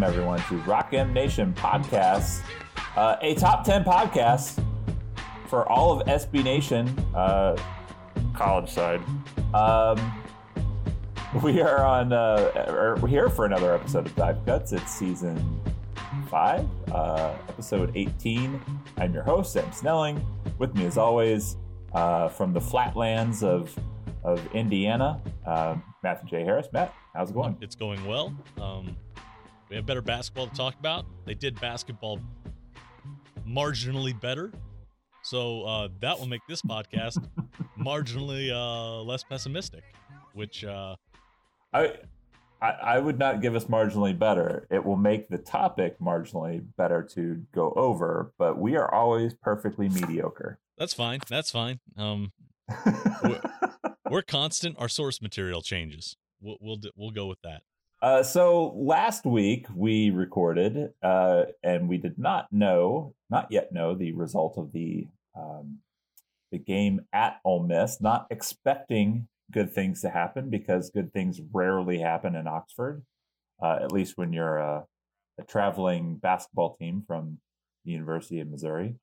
welcome everyone to Rock M Nation podcast, uh, a top 10 podcast for all of SB Nation, uh, college side. Um, we are on, uh, we're here for another episode of Dive Cuts. It's season five, uh, episode 18. I'm your host, Sam Snelling. With me, as always, uh, from the flatlands of of Indiana, uh, Matthew J. Harris. Matt, how's it going? It's going well. Um, we have better basketball to talk about. They did basketball marginally better. So uh, that will make this podcast marginally uh, less pessimistic, which uh, I, I I would not give us marginally better. It will make the topic marginally better to go over, but we are always perfectly mediocre. that's fine. That's fine. Um, we're constant. Our source material changes. We'll we'll, we'll go with that. Uh, so last week we recorded, uh, and we did not know, not yet know, the result of the um, the game at Ole Miss. Not expecting good things to happen because good things rarely happen in Oxford, uh, at least when you're a, a, traveling basketball team from the University of Missouri.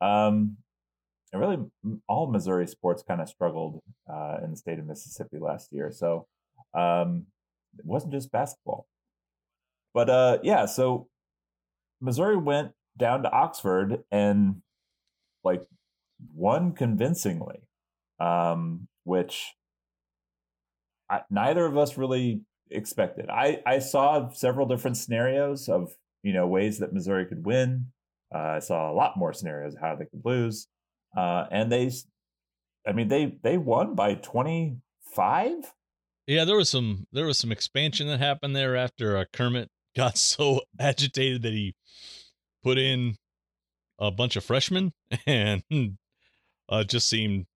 Um, and really, all Missouri sports kind of struggled uh, in the state of Mississippi last year. So. Um, it wasn't just basketball. But uh, yeah, so Missouri went down to Oxford and like won convincingly, um, which I, neither of us really expected. I I saw several different scenarios of you know ways that Missouri could win. Uh, I saw a lot more scenarios of how they could lose, uh, and they, I mean they they won by twenty five. Yeah, there was some there was some expansion that happened there after uh, Kermit got so agitated that he put in a bunch of freshmen and uh, just seemed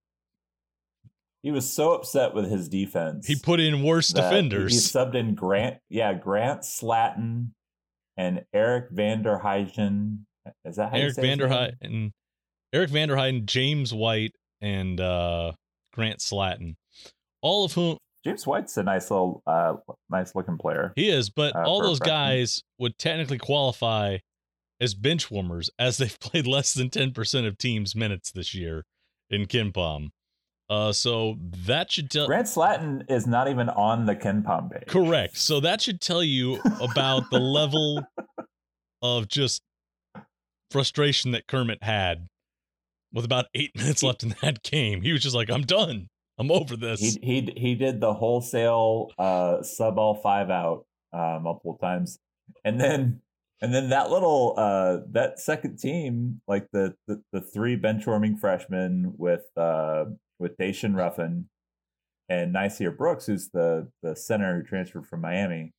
he was so upset with his defense. He put in worse defenders. He subbed in Grant, yeah, Grant Slatton and Eric Vanderheiden. Is that how Eric Vanderheiden? Eric Vanderheiden, James White, and uh, Grant Slatton, all of whom James White's a nice little, uh, nice looking player. He is, but uh, all those guys would technically qualify as bench warmers as they've played less than 10% of teams' minutes this year in KenPom. Uh, so that should tell Grant Slatton is not even on the KenPom page. Correct. So that should tell you about the level of just frustration that Kermit had with about eight minutes left in that game. He was just like, I'm done. I'm over this. He he he did the wholesale uh, sub all five out uh, multiple times, and then and then that little uh, that second team, like the the, the three benchwarming freshmen with uh, with Daeshun Ruffin and Nysier Brooks, who's the the center who transferred from Miami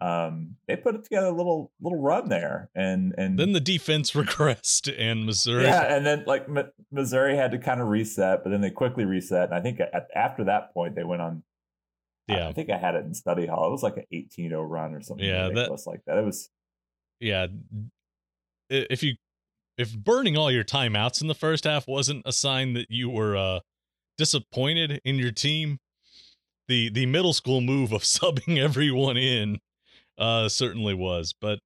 um, they put it together a little little run there, and and then the defense regressed, and Missouri. Yeah, and then like M- Missouri had to kind of reset, but then they quickly reset, and I think at, after that point they went on. Yeah, I, I think I had it in study hall. It was like an 18-0 run or something. Yeah, that was like that. It was. Yeah, if you if burning all your timeouts in the first half wasn't a sign that you were uh disappointed in your team, the the middle school move of subbing everyone in uh, certainly was. But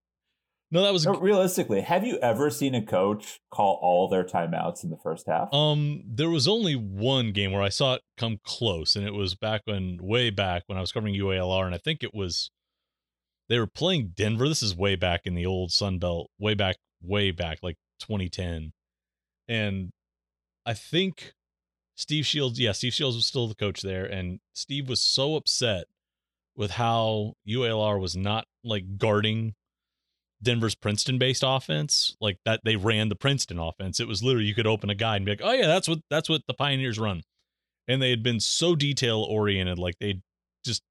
no, that was no, realistically. Have you ever seen a coach call all their timeouts in the first half? Um, there was only one game where I saw it come close, and it was back when, way back when I was covering UALR, and I think it was they were playing Denver. This is way back in the old Sun Belt, way back, way back, like 2010, and I think Steve Shields, yeah, Steve Shields was still the coach there, and Steve was so upset with how UALR was not like guarding Denver's Princeton based offense, like that they ran the Princeton offense. It was literally you could open a guide and be like, "Oh yeah, that's what that's what the Pioneers run." And they had been so detail oriented, like they just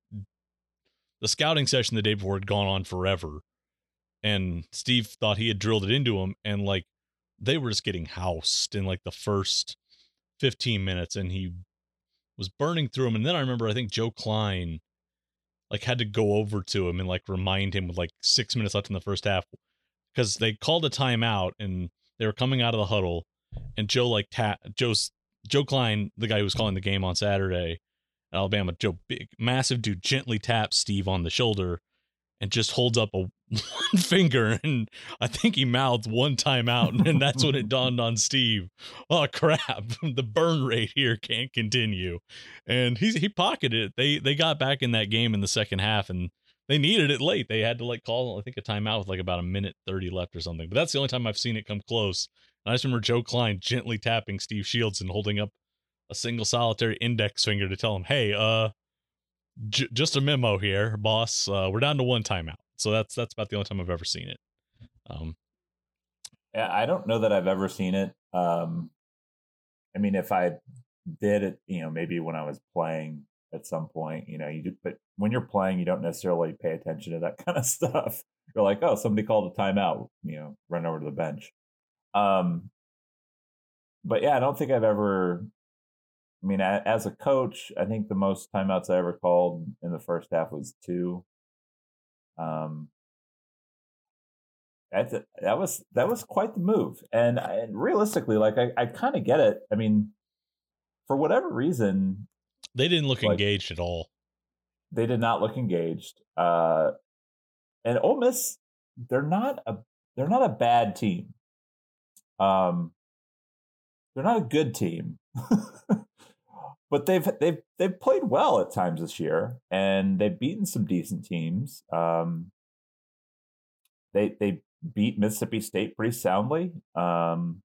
the scouting session the day before had gone on forever. And Steve thought he had drilled it into him and like they were just getting housed in like the first 15 minutes and he was burning through them and then I remember I think Joe Kleine like had to go over to him and like remind him with like six minutes left in the first half because they called a timeout and they were coming out of the huddle and Joe like tap Joe's Joe Kleine, the guy who was calling the game on Saturday, Alabama, Joe big massive dude gently taps Steve on the shoulder and just holds up a one finger and I think he mouthed one time out and that's when it dawned on Steve. Oh crap, the burn rate here can't continue. And he he pocketed it. They they got back in that game in the second half and they needed it late. They had to like call I think a timeout with like about a minute 30 left or something. But that's the only time I've seen it come close. And I just remember Joe Kleine gently tapping Steve Shields and holding up a single solitary index finger to tell him, "Hey, uh j- just a memo here, boss. Uh, we're down to one timeout." So that's that's about the only time I've ever seen it. Um, yeah, I don't know that I've ever seen it. Um, I mean, if I did it, you know, maybe when I was playing at some point, you know, you do, but when you're playing, you don't necessarily pay attention to that kind of stuff. You're like, oh, somebody called a timeout, you know, run over to the bench. Um, but yeah, I don't think I've ever. I mean, as a coach, I think the most timeouts I ever called in the first half was two. Um, that's a, that was that was quite the move, and, and realistically, like I, I kind of get it. I mean, for whatever reason, they didn't look like, engaged at all. They did not look engaged. Uh, and Ole Miss, they're not a they're not a bad team. Um, they're not a good team. but they've they've they've played well at times this year, and they've beaten some decent teams. Um, they they beat Mississippi State pretty soundly. Um,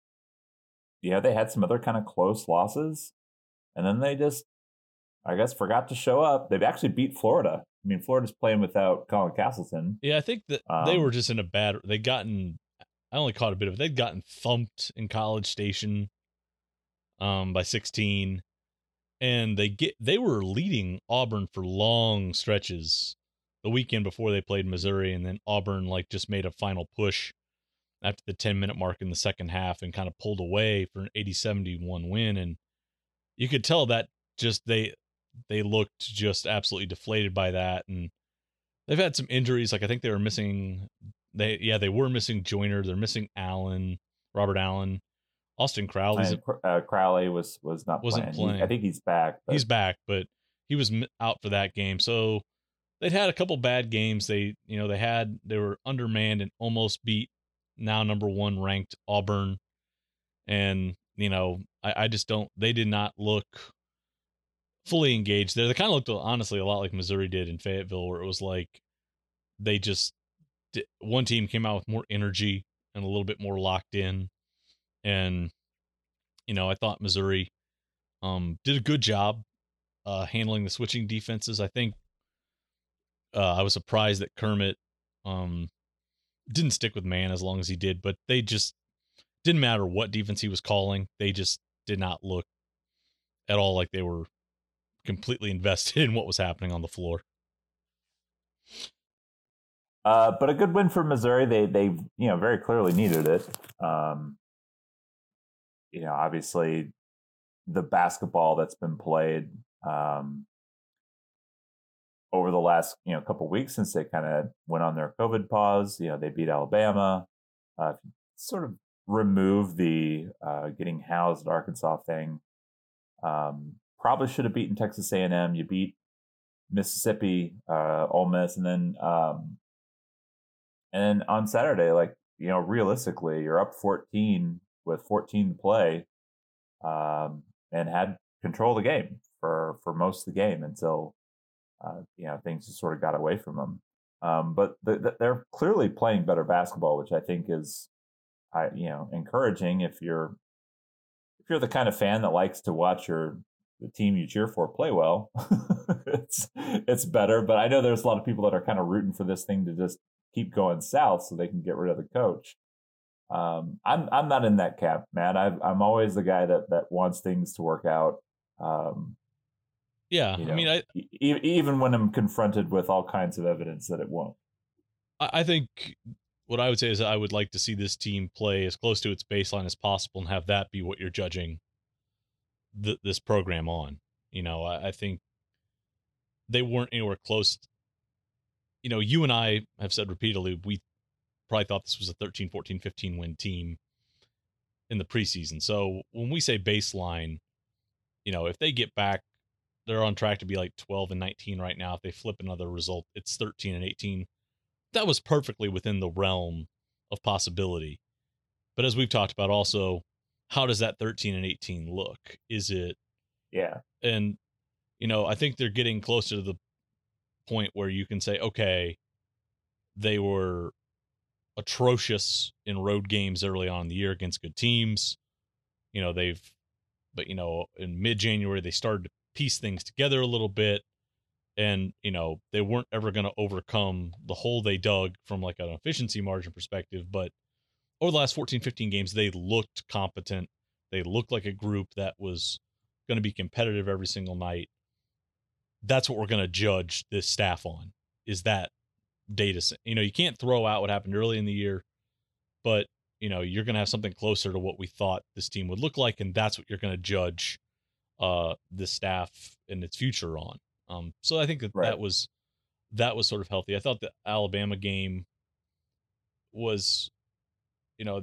yeah, they had some other kind of close losses, and then they just, I guess, forgot to show up. They've actually beat Florida. I mean, Florida's playing without Colin Castleton. Yeah, I think that um, they were just in a bad. They gotten. I only caught a bit of it. They'd gotten thumped in College Station, um, by sixteen and they get they were leading Auburn for long stretches the weekend before they played Missouri and then Auburn like just made a final push after the 10 minute mark in the second half and kind of pulled away for an 80-71 win and you could tell that just they they looked just absolutely deflated by that and they've had some injuries like I think they were missing they yeah they were missing Joiner they're missing Allen Robert Allen Austin Crowley. Uh, Crowley was was not wasn't playing. playing. He, I think he's back. But... He's back, but he was out for that game. So they'd had a couple bad games. They you know they had they were undermanned and almost beat now number one ranked Auburn, and you know I, I just don't. They did not look fully engaged there. They kind of looked honestly a lot like Missouri did in Fayetteville, where it was like they just one team came out with more energy and a little bit more locked in and you know I thought Missouri um, did a good job uh, handling the switching defenses. I think uh, I was surprised that Kermit um, didn't stick with man as long as he did, but they just didn't matter what defense he was calling. They just did not look at all like they were completely invested in what was happening on the floor. Uh, but a good win for Missouri. They they you know very clearly needed it. Um, you know, obviously the basketball that's been played um, over the last you know couple weeks since they kind of went on their COVID pause. You know, they beat Alabama. Uh, sort of remove the uh, getting housed at Arkansas thing, um, probably should have beaten Texas A&M. You beat Mississippi, uh, Ole Miss, and then um, and then on Saturday, like you know, realistically, you're up 14 with 14 to play, um, and had control of the game for for most of the game until uh, you know things just sort of got away from them. Um, but the, the, they're clearly playing better basketball, which I think is, I you know, encouraging if you're if you're the kind of fan that likes to watch your the team you cheer for play well. it's it's better, but I know there's a lot of people that are kind of rooting for this thing to just keep going south so they can get rid of the coach um, I'm I'm not in that camp, man. i am always the guy that that wants things to work out. Um, yeah, you know, I mean, I, e- even when I'm confronted with all kinds of evidence that it won't. I think what I would say is I would like to see this team play as close to its baseline as possible and have that be what you're judging th- this program on. You know, I, I think they weren't anywhere close. You know, you and I have said repeatedly we probably thought this was a 13, 14, 15 win team in the preseason. So when we say baseline, you know, if they get back, they're on track to be like 12 and 19 right now. If they flip another result, it's 13 and 18. that was perfectly within the realm of possibility. But as we've talked about also, how does that 13 and 18 look? Is it Yeah. and you know, I think they're getting closer to the point where you can say, okay, they were atrocious in road games early on in the year against good teams. You know, they've, but, you know, in mid January, they started to piece things together a little bit. And, you know, they weren't ever going to overcome the hole they dug from like an efficiency margin perspective. But over the last 14, 15 games, they looked competent. They looked like a group that was going to be competitive every single night. That's what we're going to judge this staff on is that data set. You know, you can't throw out what happened early in the year, but you know, you're going to have something closer to what we thought this team would look like, and that's what you're going to judge uh the staff and its future on. Um, so I think that Right. that was that was sort of healthy. I thought the Alabama game was, you know,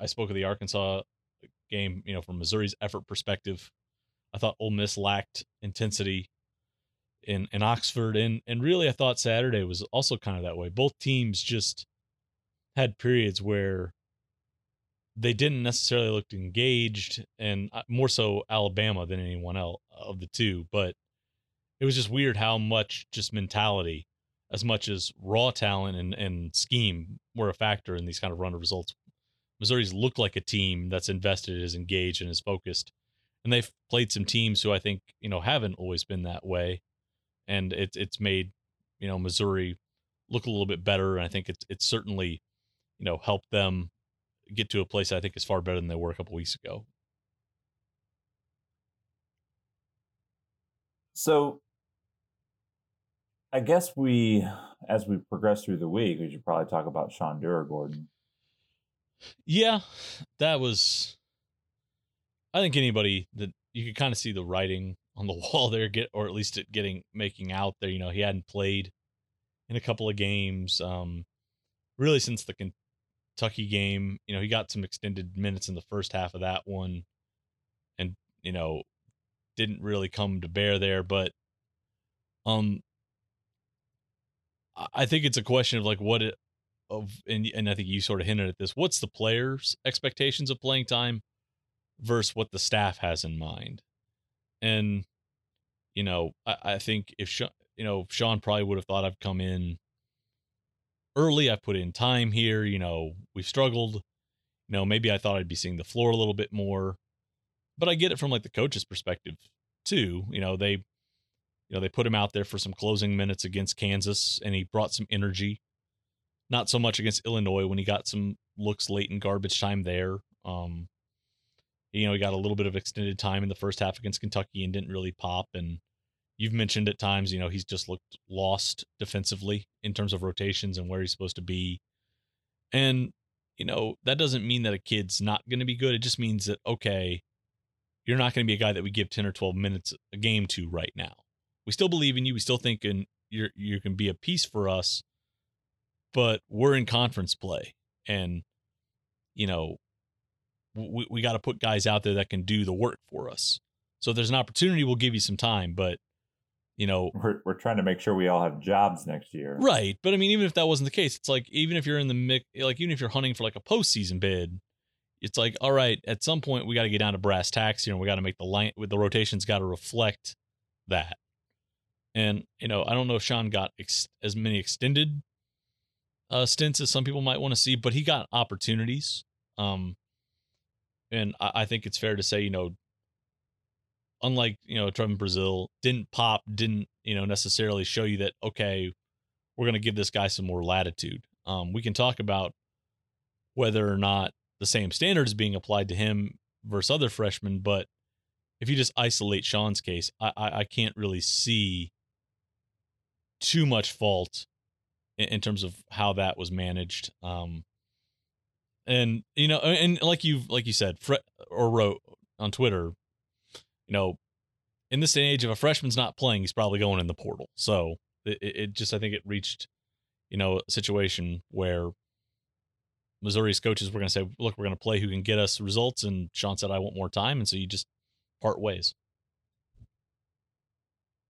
I spoke of the Arkansas game, you know, from Missouri's effort perspective. I thought Ole Miss lacked intensity in in Oxford, and and really I thought Saturday was also kind of that way. Both teams just had periods where they didn't necessarily look engaged, and uh, more so Alabama than anyone else of the two. But it was just weird how much just mentality, as much as raw talent and and scheme, were a factor in these kind of run of results. Missouri's looked like a team that's invested, is engaged, and is focused. And they've played some teams who I think you know haven't always been that way, and it's it's made you know Missouri look a little bit better. And I think it's it's certainly you know helped them get to a place I think is far better than they were a couple weeks ago. So I guess we, as we progress through the week, we should probably talk about Sean Durugordon. Yeah, that was. I think anybody that you could kind of see the writing on the wall there, get or at least it getting making out there. You know, he hadn't played in a couple of games, um, really since the Kentucky game. You know, he got some extended minutes in the first half of that one, and you know, didn't really come to bear there. But, um, I- think it's a question of like what it of and and I think you sort of hinted at this. What's the players' expectations of playing time versus what the staff has in mind? And you know, I, I think if Sean, you know Sean probably would have thought I've come in early. I've put in time here. You know, we've struggled. You know, maybe I thought I'd be seeing the floor a little bit more, but I get it from like the coach's perspective too. You know, they you know they put him out there for some closing minutes against Kansas, and he brought some energy not so much against Illinois when he got some looks late in garbage time there. Um, you know, he got a little bit of extended time in the first half against Kentucky and didn't really pop. And you've mentioned at times, you know, he's just looked lost defensively in terms of rotations and where he's supposed to be. And, you know, that doesn't mean that a kid's not going to be good. It just means that, okay, you're not going to be a guy that we give 10 or 12 minutes a game to right now. We still believe in you. We still think in you're, you can be a piece for us but we're in conference play and you know we, we got to put guys out there that can do the work for us so if there's an opportunity we'll give you some time but you know We're, we're trying to make sure we all have jobs next year. right but i mean even if that wasn't the case it's like even if you're in the mix like even if you're hunting for like a postseason bid it's like all right at some point we got to get down to brass tacks you know we got to make the line with the rotations got to reflect that and you know i don't know if sean got ex- as many extended uh, stints as some people might want to see, but he got opportunities. Um, and I, I think it's fair to say, you know, unlike you know Trump Trevon Brazil, didn't pop, didn't you know necessarily show you that okay, we're going to give this guy some more latitude. Um, we can talk about whether or not the same standards being applied to him versus other freshmen, but if you just isolate Sean's case, I, I, I can't really see too much fault in, in terms of how that was managed. Um, and you know, and like you've like you said, Fre- or wrote on Twitter, you know, in this day and age, if a freshman's not playing, he's probably going in the portal. So it, it just, I think it reached, you know, a situation where Missouri's coaches were going to say, look, we're going to play who can get us results. And Sean said, I want more time. And so you just part ways.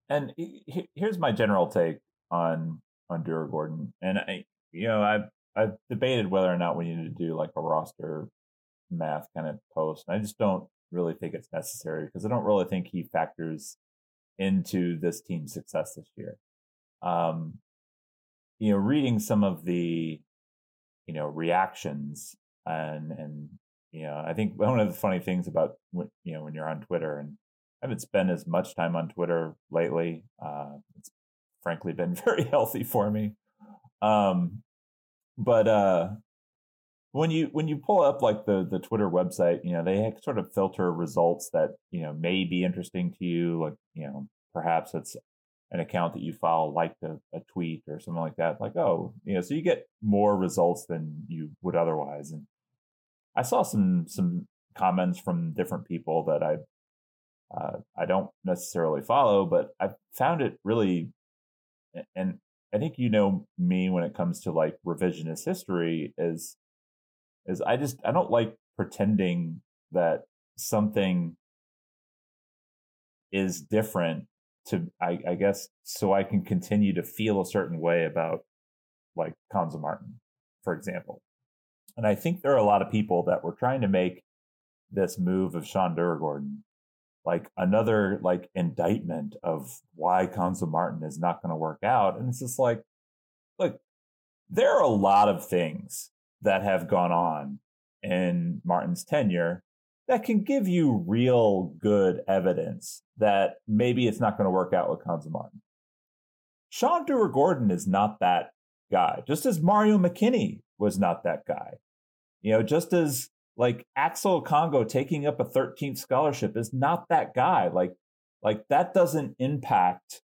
And he- he- here's my general take on on Durugordon, and I, you know, I've I've debated whether or not we need to do like a roster math kind of post. And I just don't really think it's necessary because I don't really think he factors into this team's success this year. Um, you know, reading some of the, you know, reactions and and you know, I think one of the funny things about when, you know when you're on Twitter and I haven't spent as much time on Twitter lately. Uh, it's frankly been very healthy for me. Um, but uh, when you when you pull up like the the Twitter website, you know they sort of filter results that you know may be interesting to you. Like you know perhaps it's an account that you follow liked a, a tweet or something like that. Like oh you know so you get more results than you would otherwise. And I saw some some comments from different people that I uh, I don't necessarily follow, but I found it really and I think you know me when it comes to like revisionist history is is I just I don't like pretending that something is different to I, I guess so I can continue to feel a certain way about like Cuonzo Martin, for example. And I think there are a lot of people that were trying to make this move of Sean Durugordon like another like indictment of why Cuonzo Martin is not going to work out. And it's just like, look, there are a lot of things that have gone on in Martin's tenure that can give you real good evidence that maybe it's not going to work out with Cuonzo Martin. Sean Durugordon is not that guy, just as Mario McKinney was not that guy. You know, just as like Axel Congo taking up a 13th scholarship is not that guy. Like, like that doesn't impact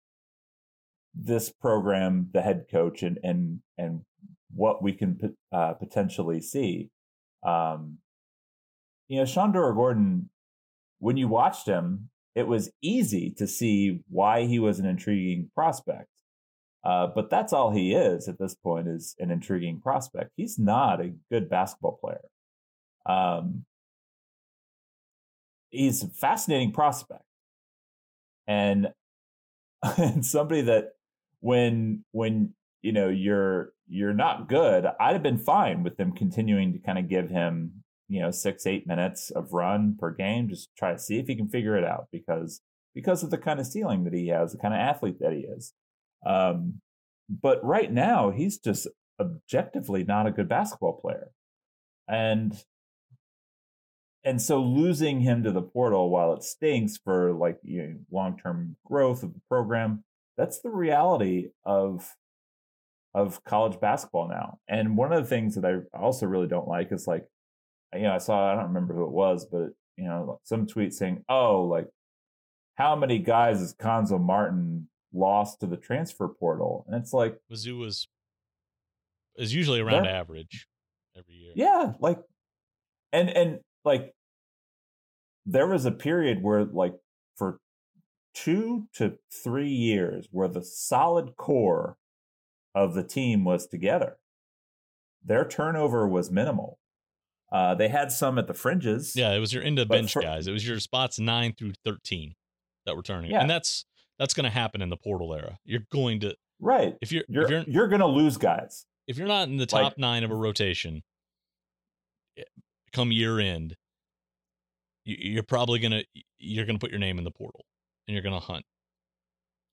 this program, the head coach, and and and what we can uh, potentially see. Um, you know, Sean Durugordon, when you watched him, it was easy to see why he was an intriguing prospect. Uh, but that's all he is at this point is an intriguing prospect. He's not a good basketball player. Um, he's a fascinating prospect, and and somebody that when when you know you're you're not good, I'd have been fine with them continuing to kind of give him, you know, six, eight minutes of run per game, just try to see if he can figure it out because because of the kind of ceiling that he has, the kind of athlete that he is. Um, but right now, he's just objectively not a good basketball player. And and so losing him to the portal while it stinks for like you know, long-term growth of the program, that's the reality of of college basketball now. And one of the things that I also really don't like is like, you know, I saw, I don't remember who it was, but, you know, some tweet saying, oh, like, how many guys is Cuonzo Martin lost to the transfer portal? And it's like, Mizzou was, is usually around average every year. Yeah. Like, and, and like, there was a period where, like, for two to three years, where the solid core of the team was together. Their turnover was minimal. Uh, they had some at the fringes. Yeah, it was your end of bench for, guys. It was your spots nine through thirteen that were turning, yeah. and that's that's going to happen in the portal era. You're going to right if you're you're if you're, you're going to lose guys if you're not in the top like, nine of a rotation. Eh, come year end, you're probably gonna you're gonna put your name in the portal and you're gonna hunt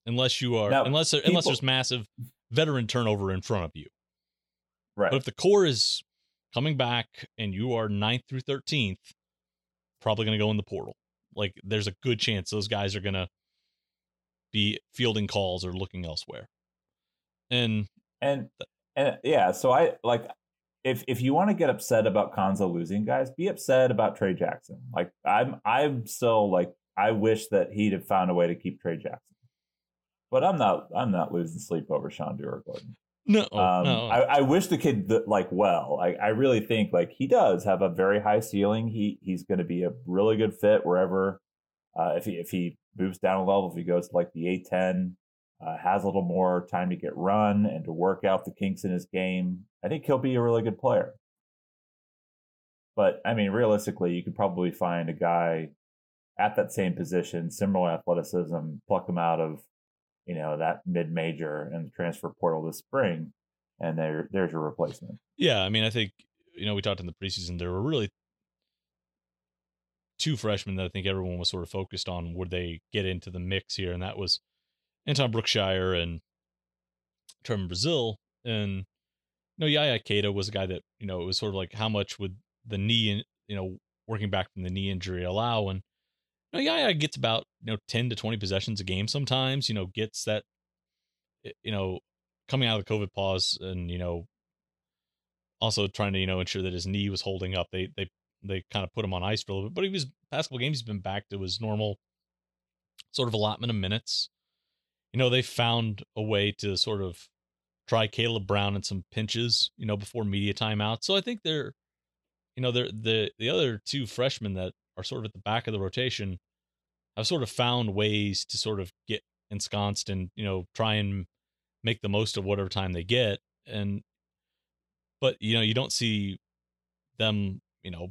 unless you are now, unless people, unless there's massive veteran turnover in front of you. Right. But if the core is coming back and you are ninth through 13th, probably to go in the portal. Like there's a good chance those guys are to be fielding calls or looking elsewhere. And and and yeah, so I like if if you want to get upset about Cuonzo losing guys, be upset about Trey Jackson. Like I'm I'm still like I wish that he'd have found a way to keep Trey Jackson but I'm not I'm not losing sleep over Sean Durugordon. No, um, no. I, I, wish the kid like well. I, I really think like he does have a very high ceiling. He he's going to be a really good fit wherever. Uh, if he if he moves down a level, if he goes to like the A10, uh, has a little more time to get run and to work out the kinks in his game, I think he'll be a really good player. But I mean, realistically, you could probably find a guy at that same position, similar athleticism, pluck him out of you know, that mid major and the transfer portal this spring, and there there's your replacement. Yeah, I mean, I think you know we talked in the preseason there were really two freshmen that I think everyone was sort of focused on would they get into the mix here, and that was Anton Brookshire and Trevon Brazil. And you know, Yaya Keita was a guy that you know it was sort of like how much would the knee, and you know, working back from the knee injury allow? And you know, Yaya gets about you know ten to twenty possessions a game sometimes. You know, gets that, eh, you know, coming out of the COVID pause and you know also trying to you know ensure that his knee was holding up. They they they kind of put him on ice for a little bit, but he was past couple games he's been back to his normal sort of allotment of minutes. You know, they found a way to sort of try Kaleb Brown in some pinches, you know, before media timeout. So I think they're, you know, they're the the other two freshmen that are sort of at the back of the rotation have sort of found ways to sort of get ensconced and you know try and make the most of whatever time they get and but you know you don't see them you know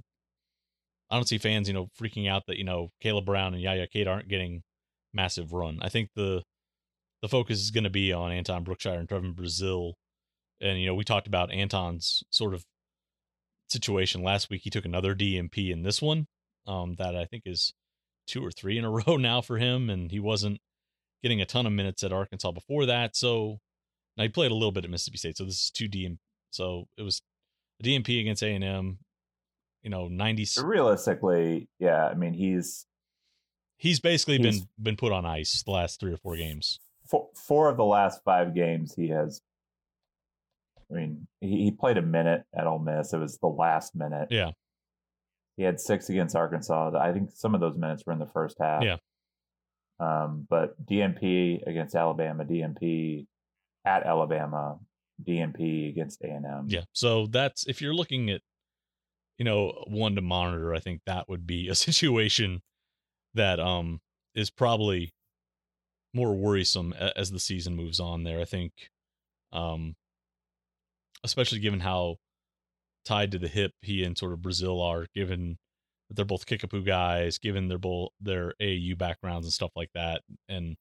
I don't see fans, you know, freaking out that you know Kaleb Brown and Yaya Keita aren't getting massive run. I think the the focus is going to be on Anton Brookshire and Trevon Brazil. and you know we talked about Anton's sort of situation last week. He took another DNP in this one, um, that I think is two or three in a row now for him, and he wasn't getting a ton of minutes at Arkansas before that. So now he played a little bit at Mississippi State. So this is two DM. So it was a DNP against A and M, you know, 90s. Realistically, yeah, I mean, he's he's basically he's, been been put on ice the last 3 or 4 games. Four, four of the last 5 games he has I mean, he, he played a minute at Ole Miss. It was the last minute. Yeah. He had 6 against Arkansas. I think some of those minutes were in the first half. Yeah. Um, but DNP against Alabama, DNP at Alabama, DNP against A&M. Yeah. So that's if you're looking at you know, one to monitor, I think that would be a situation that um is probably more worrisome as the season moves on there. I think um especially given how tied to the hip he and sort of Brazil are, given that they're both Kickapoo guys, given their both their AAU backgrounds and stuff like that. And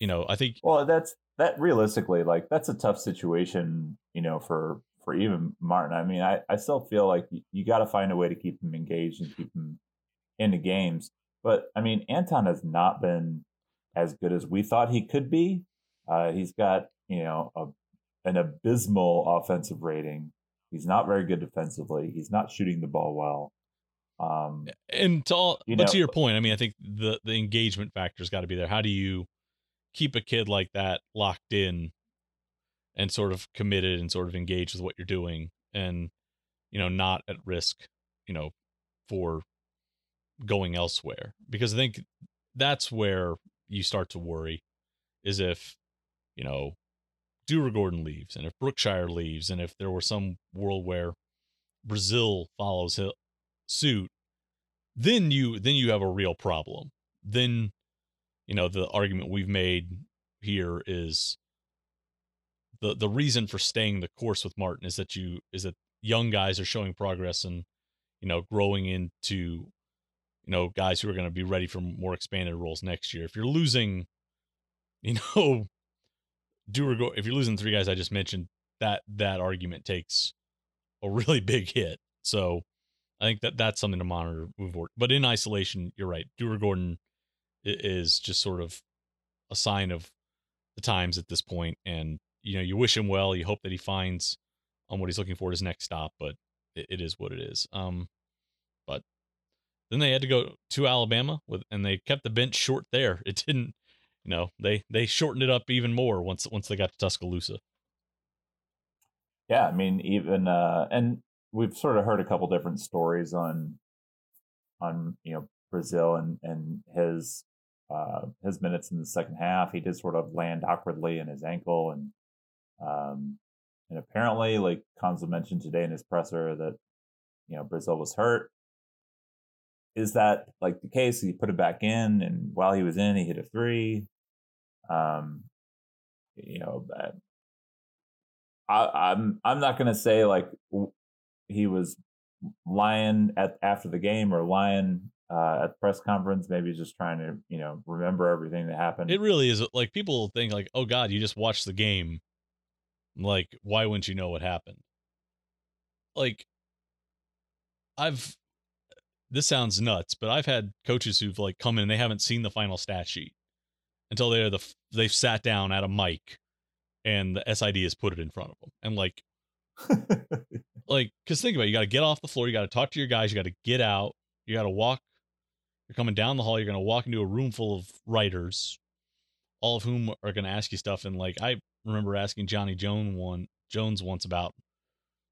you know, I think Well, that's that realistically, like that's a tough situation, you know, for for even Martin. I mean, I, I still feel like you, you got to find a way to keep him engaged and keep him in the games. But I mean, Anton has not been as good as we thought he could be. Uh, he's got you know a, an abysmal offensive rating. He's not very good defensively. He's not shooting the ball well. Um, and to all, but know, to your point, I mean, I think the the engagement factor's got to be there. How do you keep a kid like that locked in and sort of committed and sort of engaged with what you're doing and you know not at risk you know for going elsewhere because i think that's where you start to worry is if you know Durugordon leaves and if Brookshire leaves and if there were some world where Brazil follows suit then you then you have a real problem. Then you know the argument we've made here is the the reason for staying the course with Martin is that you is that young guys are showing progress and you know growing into you know guys who are going to be ready for more expanded roles next year. If you're losing, you know, do or go if you're losing three guys I just mentioned, that that argument takes a really big hit. So I think that that's something to monitor. But in isolation, you're right. Durugordon is just sort of a sign of the times at this point, and you know, you wish him well. You hope that he finds on um, what he's looking for his next stop, but it, it is what it is. Um, but then they had to go to Alabama with, and they kept the bench short there. It didn't, you know, they they shortened it up even more once once they got to Tuscaloosa. Yeah, I mean, even uh, and we've sort of heard a couple different stories on on you know Brazil and and his uh, his minutes in the second half. He did sort of land awkwardly in his ankle and um, and apparently, like Cuonzo mentioned today in his presser, that you know Brazil was hurt. Is that like the case? He put it back in, and while he was in, he hit a three. Um, you know, I, I'm I'm not gonna say like he was lying at after the game or lying uh, at the press conference. Maybe just trying to, you know, remember everything that happened. It really is like people think like, oh God, you just watched the game. Like, why wouldn't you know what happened? Like, I've this sounds nuts, but I've had coaches who've like come in and they haven't seen the final stat sheet until they're the they've sat down at a mic and the SID has put it in front of them and like like because think about it, you got to get off the floor, you got to talk to your guys, you got to get out, you got to walk. You're coming down the hall, you're going to walk into a room full of writers, all of whom are going to ask you stuff. And like I remember asking Johnny Jones one Jones once about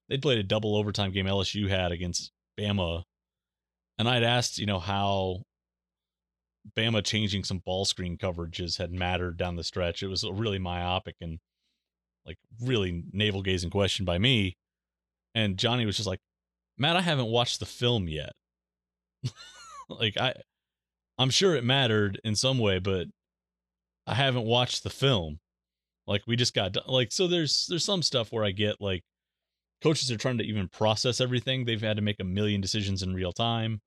they'd played a double overtime game LSU had against Bama, and I'd asked you know how Bama changing some ball screen coverages had mattered down the stretch. It was a really myopic and like really navel gazing question by me. And Johnny was just like, Matt, I haven't watched the film yet. like I I'm sure it mattered in some way, but I haven't watched the film. Like we just got done. like so there's there's some stuff where I get like coaches are trying to even process everything. They've had to make a million decisions in real time.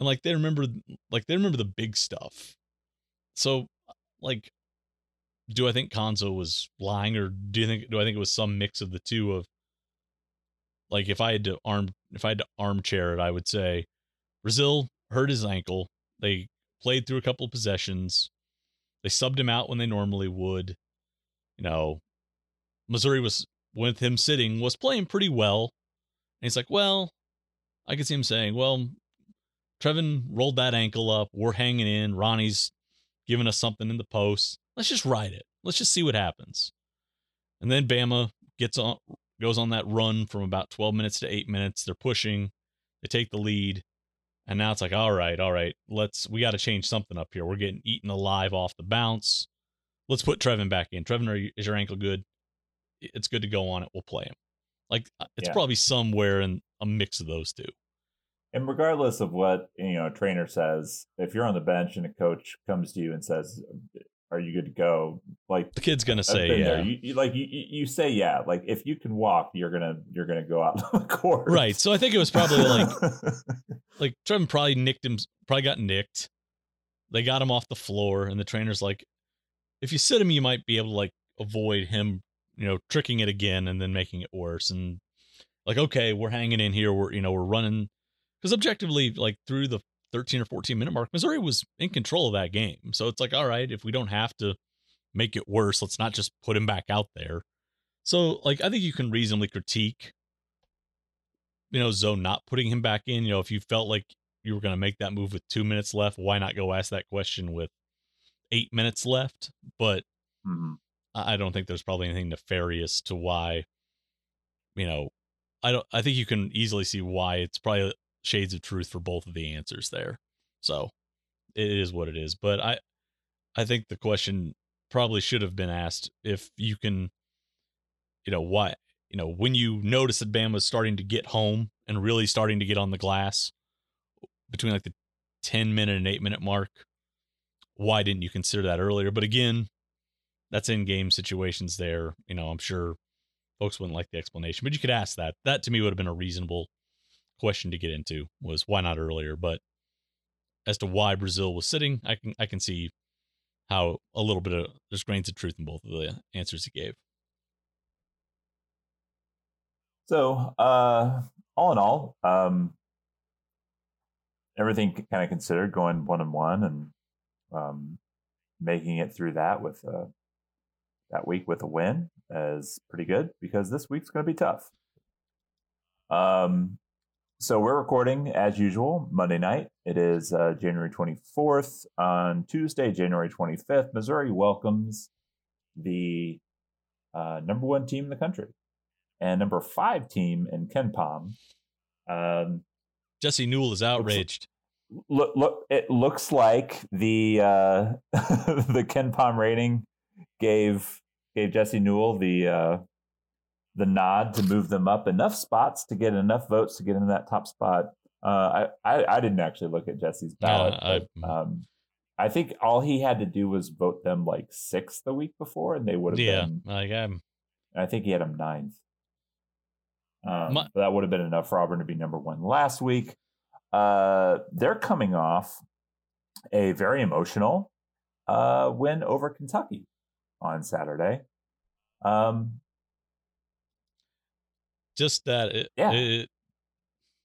And like they remember like they remember the big stuff. So like do I think Cuonzo was lying or do you think do I think it was some mix of the two of like if I had to arm if I had to armchair it, I would say Brazil hurt his ankle. They played through a couple of possessions. They subbed him out when they normally would. You know, Missouri was with him sitting was playing pretty well. And he's like, well, I could see him saying, well, Trevon rolled that ankle up. We're hanging in. Ronnie's giving us something in the post. Let's just ride it. Let's just see what happens. And then Bama gets on, goes on that run from about 12 minutes to eight minutes. They're pushing. They take the lead. And now it's like, all right, all right, let's we got to change something up here. We're getting eaten alive off the bounce. Let's put Trevon back in. Trevon, you, is your ankle good? It's good to go on it. We'll play him. Like uh, it's yeah. probably somewhere in a mix of those two. And regardless of what you know, a trainer says, if you're on the bench and a coach comes to you and says, are you good to go? Like the kid's gonna say, yeah. You, you, like you, you say, yeah. Like if you can walk, you're gonna you're gonna go out on the court, right? So I think it was probably like like Trevon probably nicked him, probably got nicked. They got him off the floor, and the trainer's like, if you sit him, you might be able to like avoid him, you know, tricking it again and then making it worse. And like, okay, we're hanging in here. We're you know we're running because objectively, like through the 13 or 14 minute mark, Missouri was in control of that game. So it's like, all right, if we don't have to make it worse, let's not just put him back out there. So, like, I think you can reasonably critique, you know, Zo not putting him back in. You know, if you felt like you were going to make that move with two minutes left, why not go ask that question with eight minutes left? But mm-hmm. I don't think there's probably anything nefarious to why, you know, I don't, I think you can easily see why it's probably shades of truth for both of the answers there. So it is what it is. But I I think the question probably should have been asked if you can you know why you know when you notice that Bama's starting to get home and really starting to get on the glass between like the 10 minute and 8 minute mark why didn't you consider that earlier but again that's in game situations there you know i'm sure folks wouldn't like the explanation but you could ask that that to me would have been a reasonable question to get into was why not earlier, but as to why Brazil was sitting, I can I can see how a little bit of there's grains of truth in both of the answers he gave. So, uh, all in all, um, everything kind of considered, going one and one, and um, making it through that with uh, that week with a win is pretty good because this week's going to be tough. Um, so we're recording as usual Monday night. It is uh, January 24th. On Tuesday, January 25th, Missouri welcomes the uh, number one team in the country and number five team in KenPom. Um, Jesse Newell is outraged. Look, look, it looks like the uh, the KenPom rating gave gave Jesse Newell the uh, the nod to move them up enough spots to get enough votes to get into that top spot. Uh, I, I, I didn't actually look at Jesse's ballot. Yeah, but, I, um, I think all he had to do was vote them like sixth the week before, and they would have yeah, been. Like I'm, I think he had them ninth. Um, My, that would have been enough for Auburn to be number one last week. uh, they're coming off a very emotional uh, win over Kentucky on Saturday. Um, just that, it, yeah. It,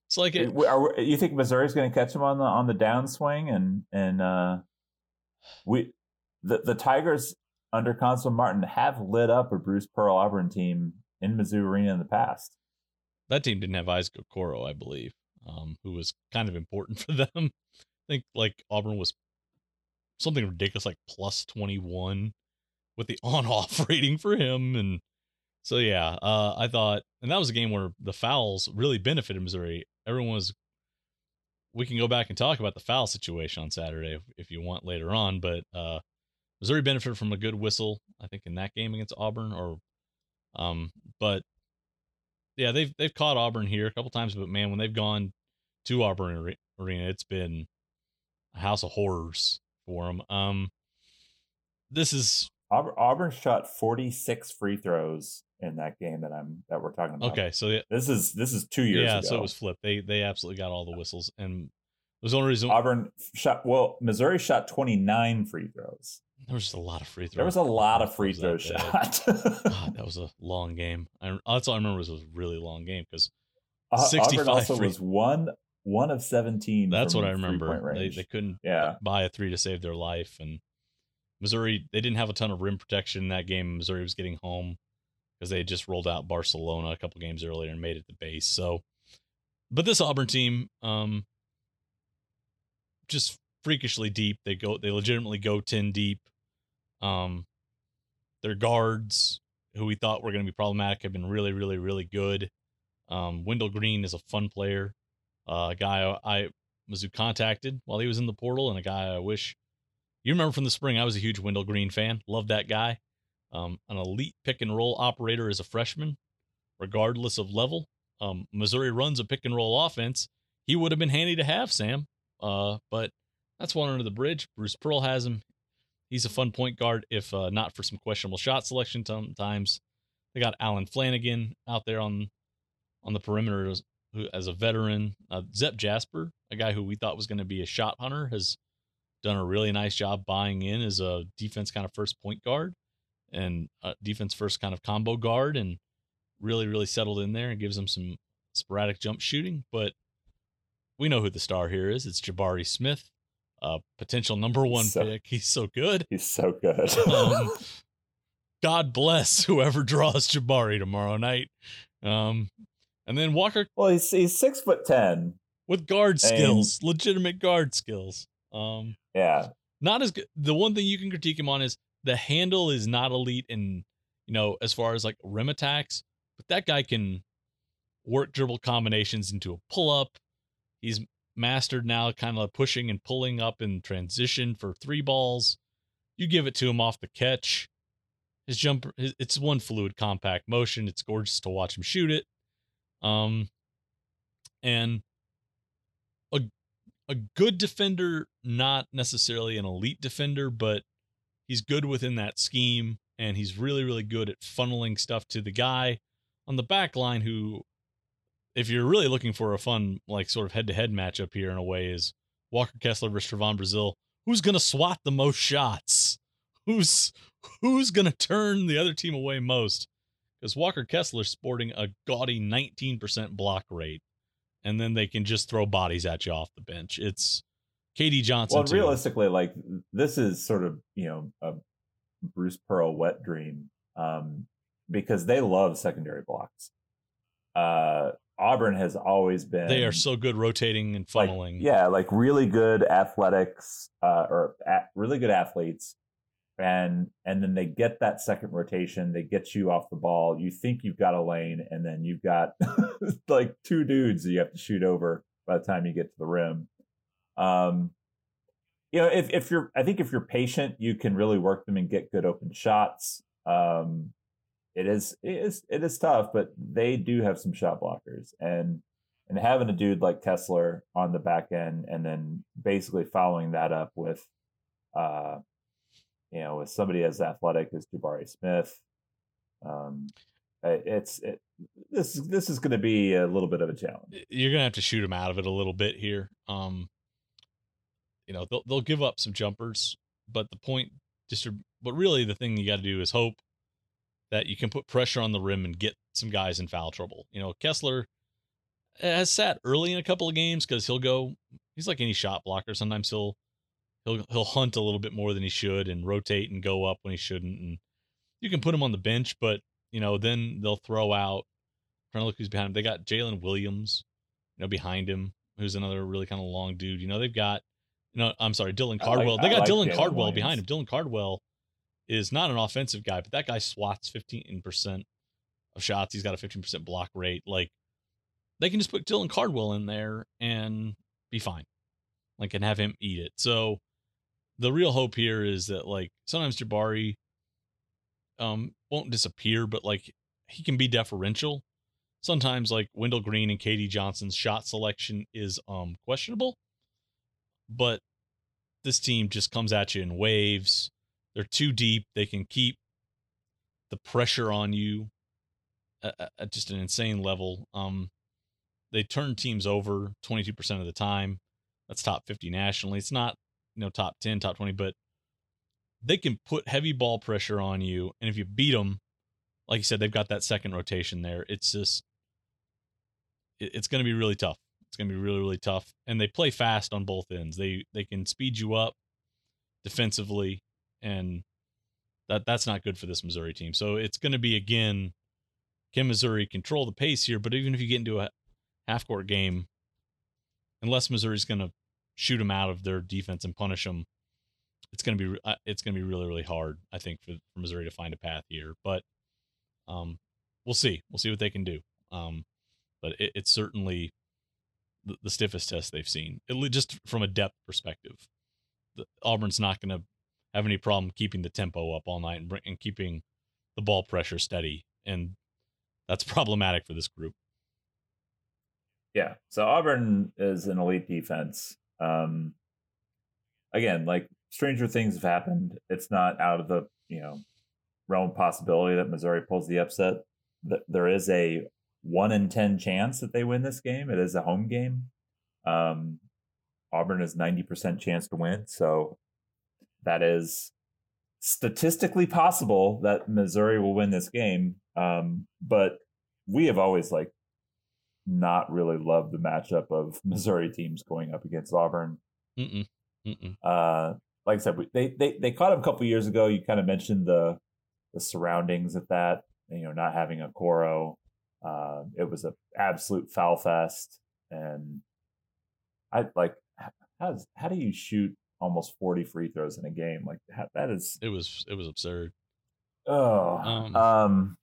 it's like it, are, you think Missouri's going to catch them on the on the downswing, and and uh, we the the Tigers under Cuonzo Martin have lit up a Bruce Pearl Auburn team in Mizzou Arena in the past. That team didn't have Isaac Okoro, I believe, um, who was kind of important for them. I think like Auburn was something ridiculous, like plus twenty one with the on off rating for him, and so yeah, uh, I thought, and that was a game where the fouls really benefited Missouri. Everyone was. We can go back and talk about the foul situation on Saturday if, if you want later on, but uh, Missouri benefited from a good whistle, I think, in that game against Auburn. Or, um, but yeah, they've they've caught Auburn here a couple times, but man, when they've gone to Auburn Arena, it's been a house of horrors for them. Um, this is Auburn, Auburn shot 46 free throws in that game that I'm that we're talking about. Okay, so yeah, this is this is two years yeah, ago. so it was flipped. They they absolutely got all the whistles, and it was the only reason Auburn shot. Well, Missouri shot 29 free throws. There was just a lot of free throws. There was a lot of free throws shot. God, that was a long game. I, that's all I remember was it was a really long game because uh, 65 Auburn also free- was one one of 17. That's what I remember. They, they couldn't yeah. buy a three to save their life, and Missouri they didn't have a ton of rim protection in that game. Missouri was getting home because they just rolled out Barcelona a couple games earlier and made it the base. So, but this Auburn team, um, just freakishly deep. They go, they legitimately go ten deep. Um, their guards, who we thought were going to be problematic, have been really, really, really good. Um, Wendell Green is a fun player, uh, a guy I, I who contacted while he was in the portal, and a guy I wish you remember from the spring. I was a huge Wendell Green fan, loved that guy. Um, an elite pick and roll operator as a freshman, regardless of level. Um, Missouri runs a pick and roll offense. He would have been handy to have, Sam. Uh, but that's one under the bridge. Bruce Pearl has him. He's a fun point guard, if uh, not for some questionable shot selection sometimes. They got Allen Flanigan out there on on the perimeter as, who, as a veteran. Uh, Zep Jasper, a guy who we thought was going to be a shot hunter, has done a really nice job buying in as a defense kind of first point guard and defense first kind of combo guard and really, really settled in there and gives them some sporadic jump shooting. But we know who the star here is. It's Jabari Smith, a potential number one so, pick. He's so good. He's so good. um, God bless whoever draws Jabari tomorrow night. Um, and then Walker. Well, he's he's six foot ten with guard skills, legitimate guard skills. Um, yeah. Not as good. The one thing you can critique him on is the handle is not elite in, you know, as far as like rim attacks, but that guy can work dribble combinations into a pull up. He's mastered now kind of pushing and pulling up in transition for three balls. You give it to him off the catch. His jumper, it's one fluid, compact motion. It's gorgeous to watch him shoot it. Um, and a a good defender, not necessarily an elite defender, but he's good within that scheme and he's really really good at funneling stuff to the guy on the back line who if you're really looking for a fun like sort of head-to-head matchup here in a way is Walker Kessler versus Trevon Brazile who's going to swat the most shots? Who's who's going to turn the other team away most? Because Walker Kessler's sporting a gaudy 19% block rate and then they can just throw bodies at you off the bench. It's KD Johnson. Well, too. realistically, like this is sort of you know a Bruce Pearl wet dream um, because they love secondary blocks. Uh, Auburn has always been. They are so good rotating and funneling. Like, yeah, like really good athletics uh, or at, really good athletes, and and then they get that second rotation. They get you off the ball. You think you've got a lane, and then you've got like two dudes that you have to shoot over by the time you get to the rim. Um, you know, if, if you're, I think if you're patient, you can really work them and get good open shots. Um, it is, it is, it is tough, but they do have some shot blockers and, and having a dude like Kessler on the back end and then basically following that up with, uh, you know, with somebody as athletic as Jabari Smith, um, it's it, this this is going to be a little bit of a challenge. You're going to have to shoot them out of it a little bit here. Um, you know, they'll they'll give up some jumpers, but the point just but really the thing you got to do is hope that you can put pressure on the rim and get some guys in foul trouble. You know, Kessler eh, has sat early in a couple of games because he'll go. He's like any shot blocker. Sometimes he'll he'll he'll hunt a little bit more than he should and rotate and go up when he shouldn't. And you can put him on the bench, but you know then they'll throw out. trying to look who's behind him. They got Jaylin Williams, you know, behind him, who's another really kind of long dude. You know, they've got. Know, I'm sorry, Dylan Cardwell. Like, they got like Dylan Jalen Cardwell Williams. behind him. Dylan Cardwell is not an offensive guy, but that guy swats 15% of shots. He's got a 15% block rate. Like they can just put Dylan Cardwell in there and be fine. Like and have him eat it. So the real hope here is that like sometimes Jabari um won't disappear, but like he can be deferential. Sometimes like Wendell Green and KD Johnson's shot selection is um questionable. But this team just comes at you in waves. They're too deep. They can keep the pressure on you at, just an insane level. Um, they turn teams over 22% of the time. That's top 50 nationally. It's not, you know, top 10, top 20, but they can put heavy ball pressure on you. And if you beat them, like you said, they've got that second rotation there. It's just, it's going to be really tough. It's going to be really, really tough. And they play fast on both ends. They they can speed you up defensively, and that that's not good for this Missouri team. So it's going to be again, can Missouri control the pace here? But even if you get into a half court game, unless Missouri's going to shoot them out of their defense and punish them, it's going to be uh, it's going to be really really hard. I think for, for Missouri to find a path here, but um, we'll see. We'll see what they can do. Um, but it, it's certainly the, the, stiffest test they've seen, it, just from a depth perspective. The, Auburn's not going to have any problem keeping the tempo up all night and, and keeping the ball pressure steady, and that's problematic for this group. Yeah. So Auburn is an elite defense. Um, again, like stranger things have happened. It's not out of the you know realm of possibility that Missouri pulls the upset. There is a one in ten chance that they win this game. It is a home game. Um, Auburn has ninety percent chance to win, so that is statistically possible that Missouri will win this game. Um, but we have always like not really loved the matchup of Missouri teams going up against Auburn. Mm-mm. Mm-mm. Uh, like I said, they they they caught him a couple years ago. You kind of mentioned the the surroundings of that. You know, not having Okoro. Uh, it was an absolute foul fest, and I like how does how do you shoot almost 40 free throws in a game. Like that is it was it was absurd. Oh. Um, um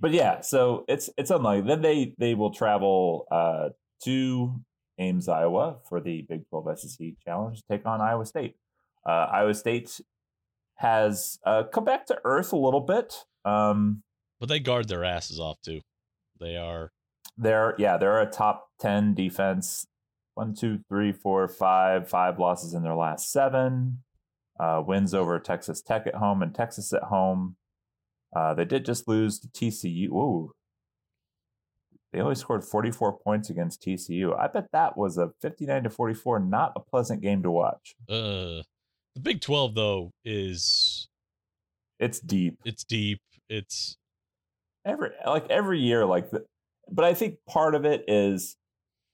but yeah, so it's it's unlikely. Then they they will travel uh to Ames, Iowa for the Big 12 SEC Challenge, to take on Iowa State. Uh, Iowa State has uh, come back to earth a little bit. Um, but they guard their asses off too. They are. They're yeah, they're a top ten defense one, two, three, four, five, five losses in their last seven. Uh, wins over Texas Tech at home and Texas at home. Uh, they did just lose to TCU. Ooh. They only scored 44 points against TCU. I bet that was a 59 to 44, not a pleasant game to watch. Uh, the Big 12, though, is. It's deep. It's deep. It's. Every like every year, like the, but I think part of it is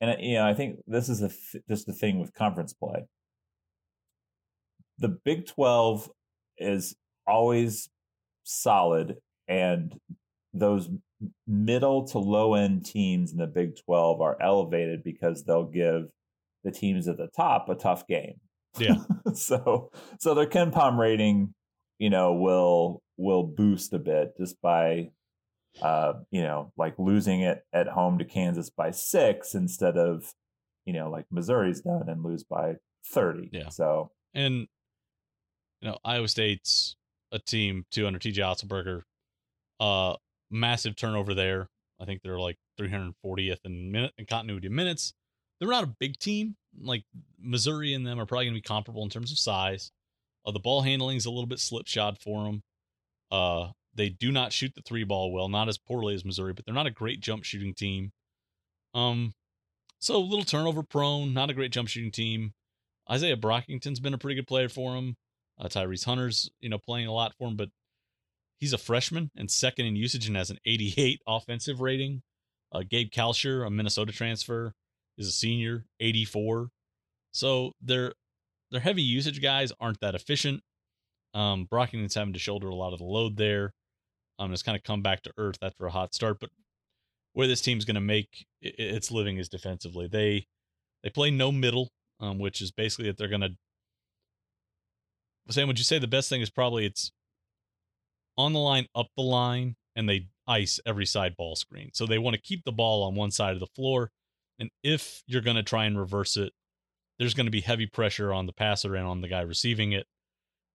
and you know, I think this is a th- just the thing with conference play. The Big Twelve is always solid, and those middle to low end teams in the Big Twelve are elevated because they'll give the teams at the top a tough game. Yeah. so so their KenPom rating, you know, will will boost a bit just by uh, you know, like losing it at home to Kansas by six instead of, you know, like Missouri's done and lose by 30. Yeah. So, and, you know, Iowa State's a team too under TJ Otzelberger. Uh, massive turnover there. I think they're like 340th in minute in continuity of minutes. They're not a big team. Like Missouri and them are probably going to be comparable in terms of size. Uh, the ball handling is a little bit slipshod for them. Uh, They do not shoot the three ball well, not as poorly as Missouri, but they're not a great jump shooting team. Um, so a little turnover prone, not a great jump shooting team. Isaiah Brockington's been a pretty good player for him. Uh, Tyrese Hunter's, you know, playing a lot for him, but he's a freshman and second in usage and has an 88 offensive rating. Uh, Gabe Kalscheur, a Minnesota transfer, is a senior, 84. So their their heavy usage guys aren't that efficient. Um, Brockington's having to shoulder a lot of the load there. Um, it's kind of come back to earth after a hot start. But where this team's going to make its living is defensively. They they play no middle, um, which is basically that they're going to. Sam, would you say the best thing is probably it's on the line, up the line, and they ice every side ball screen. So they want to keep the ball on one side of the floor. And if you're going to try and reverse it, there's going to be heavy pressure on the passer and on the guy receiving it.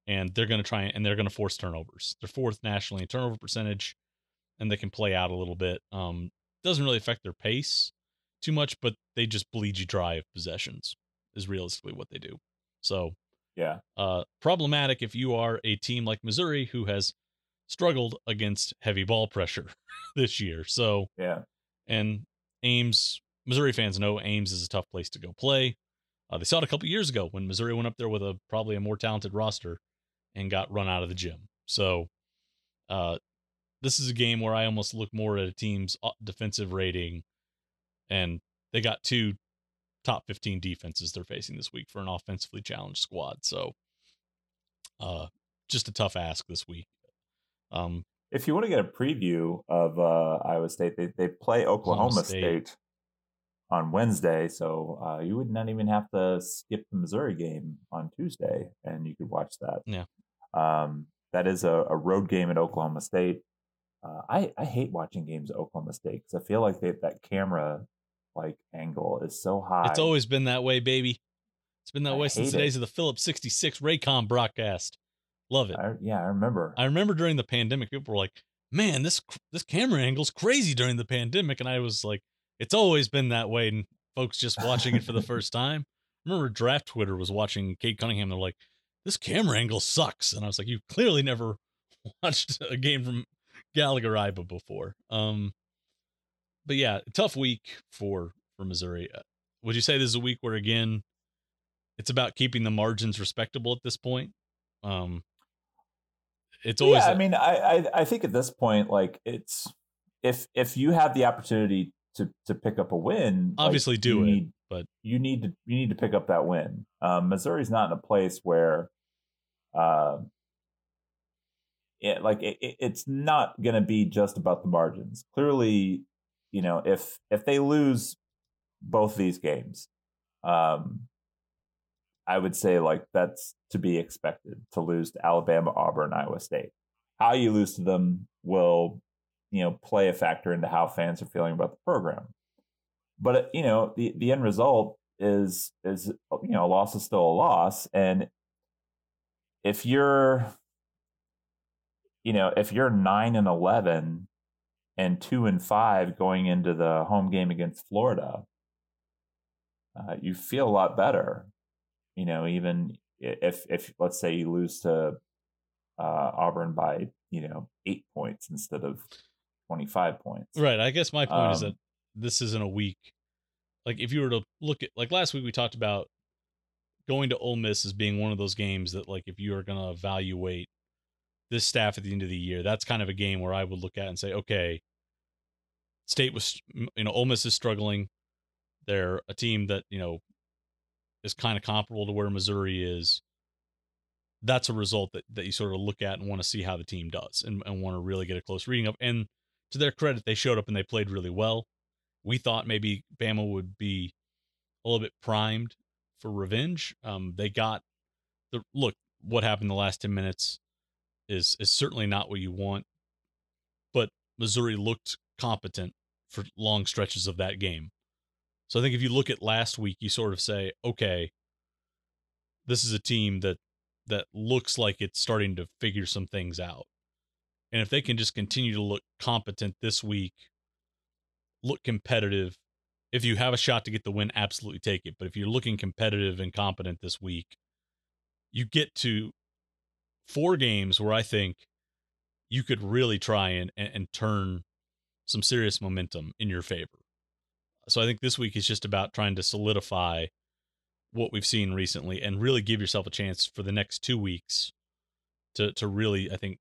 And they're going to try and they're going to force turnovers. They're fourth nationally in turnover percentage, and they can play out a little bit. Um, doesn't really affect their pace too much, but they just bleed you dry of possessions, is realistically what they do. So, yeah, uh, problematic if you are a team like Missouri who has struggled against heavy ball pressure this year. So, yeah, and Ames, Missouri fans know Ames is a tough place to go play. Uh, they saw it a couple years ago when Missouri went up there with a probably a more talented roster and got run out of the gym. So, uh, this is a game where I almost look more at a team's uh, defensive rating, and they got two top 15 defenses they're facing this week for an offensively challenged squad. So, uh, just a tough ask this week. Um, if you want to get a preview of uh, Iowa State, they, they play Oklahoma State. State. On Wednesday, so uh, you would not even have to skip the Missouri game on Tuesday, and you could watch that. Yeah, um, that is a, a, road game at Oklahoma State. Uh, I I hate watching games at Oklahoma State because I feel like they, that camera like angle is so high. It's always been that way, baby. It's been that I way since the days of the Phillips 66 Raycom broadcast. Love it. I, yeah, I remember. I remember during the pandemic, people were like, "Man, this this camera angle's crazy during the pandemic," and I was like, "It's always been that way." And folks just watching it for the first time. I remember Draft Twitter was watching Cade Cunningham. They're like, "This camera angle sucks," and I was like, "You clearly never watched a game from Gallagher Iba before." Um, but yeah, tough week for for Missouri. Uh, would you say this is a week where again, it's about keeping the margins respectable at this point? Um, it's always. Yeah, I mean, I, I I think at this point, like it's if if you have the opportunity to to pick up a win, obviously like, do it. Need, but you need to you need to pick up that win. Um, Missouri's not in a place where, uh, it, like it, it's not going to be just about the margins. Clearly, you know, if if they lose both these games, um, I would say like that's to be expected to lose to Alabama, Auburn, Iowa State. How you lose to them will, you know, play a factor into how fans are feeling about the program. But uh, you know, the the end result is is you know, a loss is still a loss, and if you're, you know, if you're nine and eleven and two and five going into the home game against Florida, uh, you feel a lot better you know, even if if let's say you lose to uh, Auburn by you know eight points instead of twenty five points. Right. I guess my point um, is that um this isn't a week. Like if you were to look at like last week we talked about going to Ole Miss as being one of those games that like if you are going to evaluate this staff at the end of the year, that's kind of a game where I would look at and say, okay, State was you know Ole Miss is struggling. They're a team that you know is kind of comparable to where Missouri is, that's a result that, that you sort of look at and want to see how the team does and, and want to really get a close reading of. And to their credit, they showed up and they played really well. We thought maybe Bama would be a little bit primed for revenge. Um, they got the look. What happened the last ten minutes is is certainly not what you want, but Missouri looked competent for long stretches of that game. So I think if you look at last week, you sort of say, okay, this is a team that that looks like it's starting to figure some things out. And if they can just continue to look competent this week, look competitive, if you have a shot to get the win, absolutely take it. But if you're looking competitive and competent this week, you get to four games where I think you could really try and, and, and turn some serious momentum in your favor. So I think this week is just about trying to solidify what we've seen recently and really give yourself a chance for the next two weeks to to really I think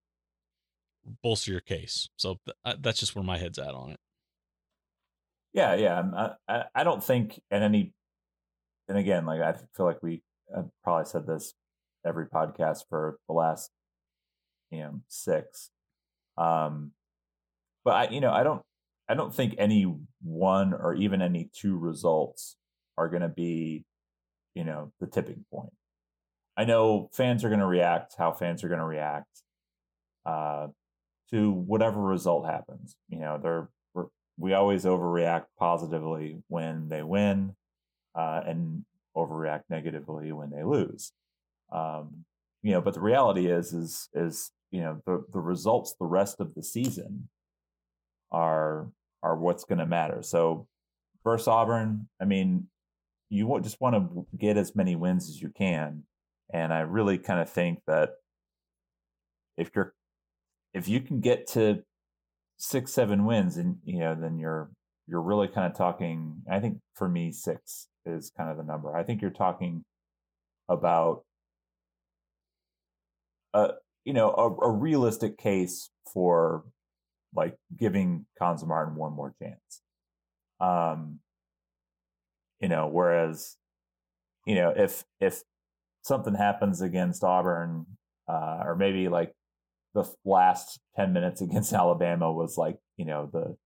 bolster your case. So th- uh, that's just where my head's at on it. Yeah, yeah. I, I don't think at any, and again, like I feel like we I probably said this every podcast for the last, you know, six. Um, but I, you know, I don't, I don't think any one or even any two results are going to be, you know, the tipping point. I know fans are going to react how fans are going to react uh, to whatever result happens. You know, they're we always overreact positively when they win, uh, and overreact negatively when they lose. Um, you know, but the reality is, is, is you know, the the results the rest of the season are are what's going to matter. So, versus Auburn, I mean, you just want to get as many wins as you can, and I really kind of think that if you're if you can get to six seven wins and you know then you're you're really kind of talking i think for me six is kind of the number. I think you're talking about a you know a, a realistic case for like giving Cuonzo Martin one more chance. Um you know whereas you know if if something happens against auburn uh or maybe like the last 10 minutes against Alabama was like, you know, the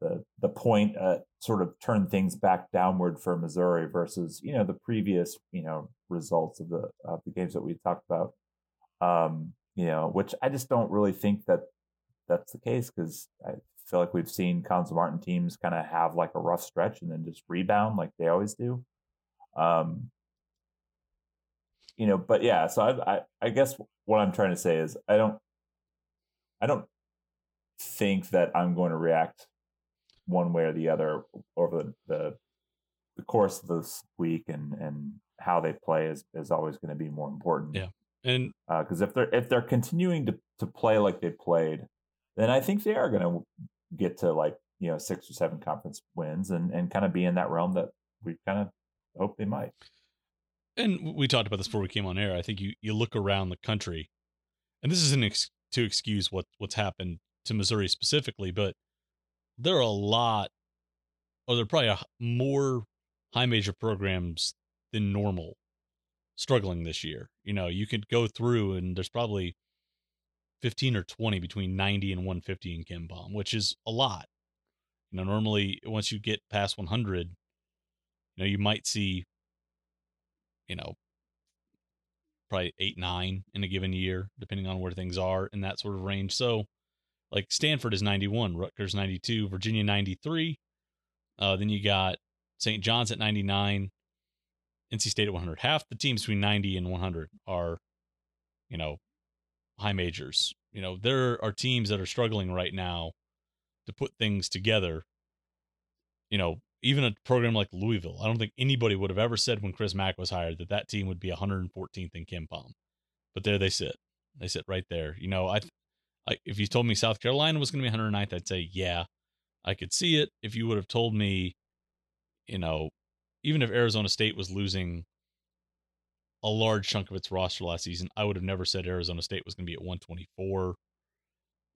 the the point uh, sort of turned things back downward for Missouri versus, you know, the previous, you know, results of the of the games that we talked about. Um, you know, which I just don't really think that that's the case because I feel like we've seen Cuonzo Martin teams kind of have like a rough stretch and then just rebound like they always do. Um, you know, but yeah, so I, I, I guess what I'm trying to say is I don't I don't think that I'm going to react one way or the other over the, the, the course of this week and and how they play is is always going to be more important. Yeah, and because uh, if they're if they're continuing to to play like they played, then I think they are going to get to like you know six or seven conference wins and and kind of be in that realm that we kind of hope they might. And we talked about this before we came on air. I think you you look around the country, and this is an ex- to excuse what what's happened to Missouri specifically, but there are a lot, or there are probably a, more high major programs than normal struggling this year. You know, you could go through and there's probably 15 or 20 between 90 and 150 in KenPom, which is a lot. You know, normally once you get past 100, you know, you might see, you know, probably eight, nine in a given year, depending on where things are in that sort of range. So, like Stanford is 91, Rutgers 92, Virginia 93. Uh, then you got St. John's at 99, NC State at 100. Half the teams between 90 and 100 are, you know, high majors. You know, there are teams that are struggling right now to put things together. You know, even a program like Louisville, I don't think anybody would have ever said when Chris Mack was hired that that team would be 114th in KenPom. But there they sit. They sit right there. You know, I, I if you told me South Carolina was going to be 109th, I'd say yeah, I could see it. If you would have told me, you know, even if Arizona State was losing a large chunk of its roster last season, I would have never said Arizona State was going to be at 124.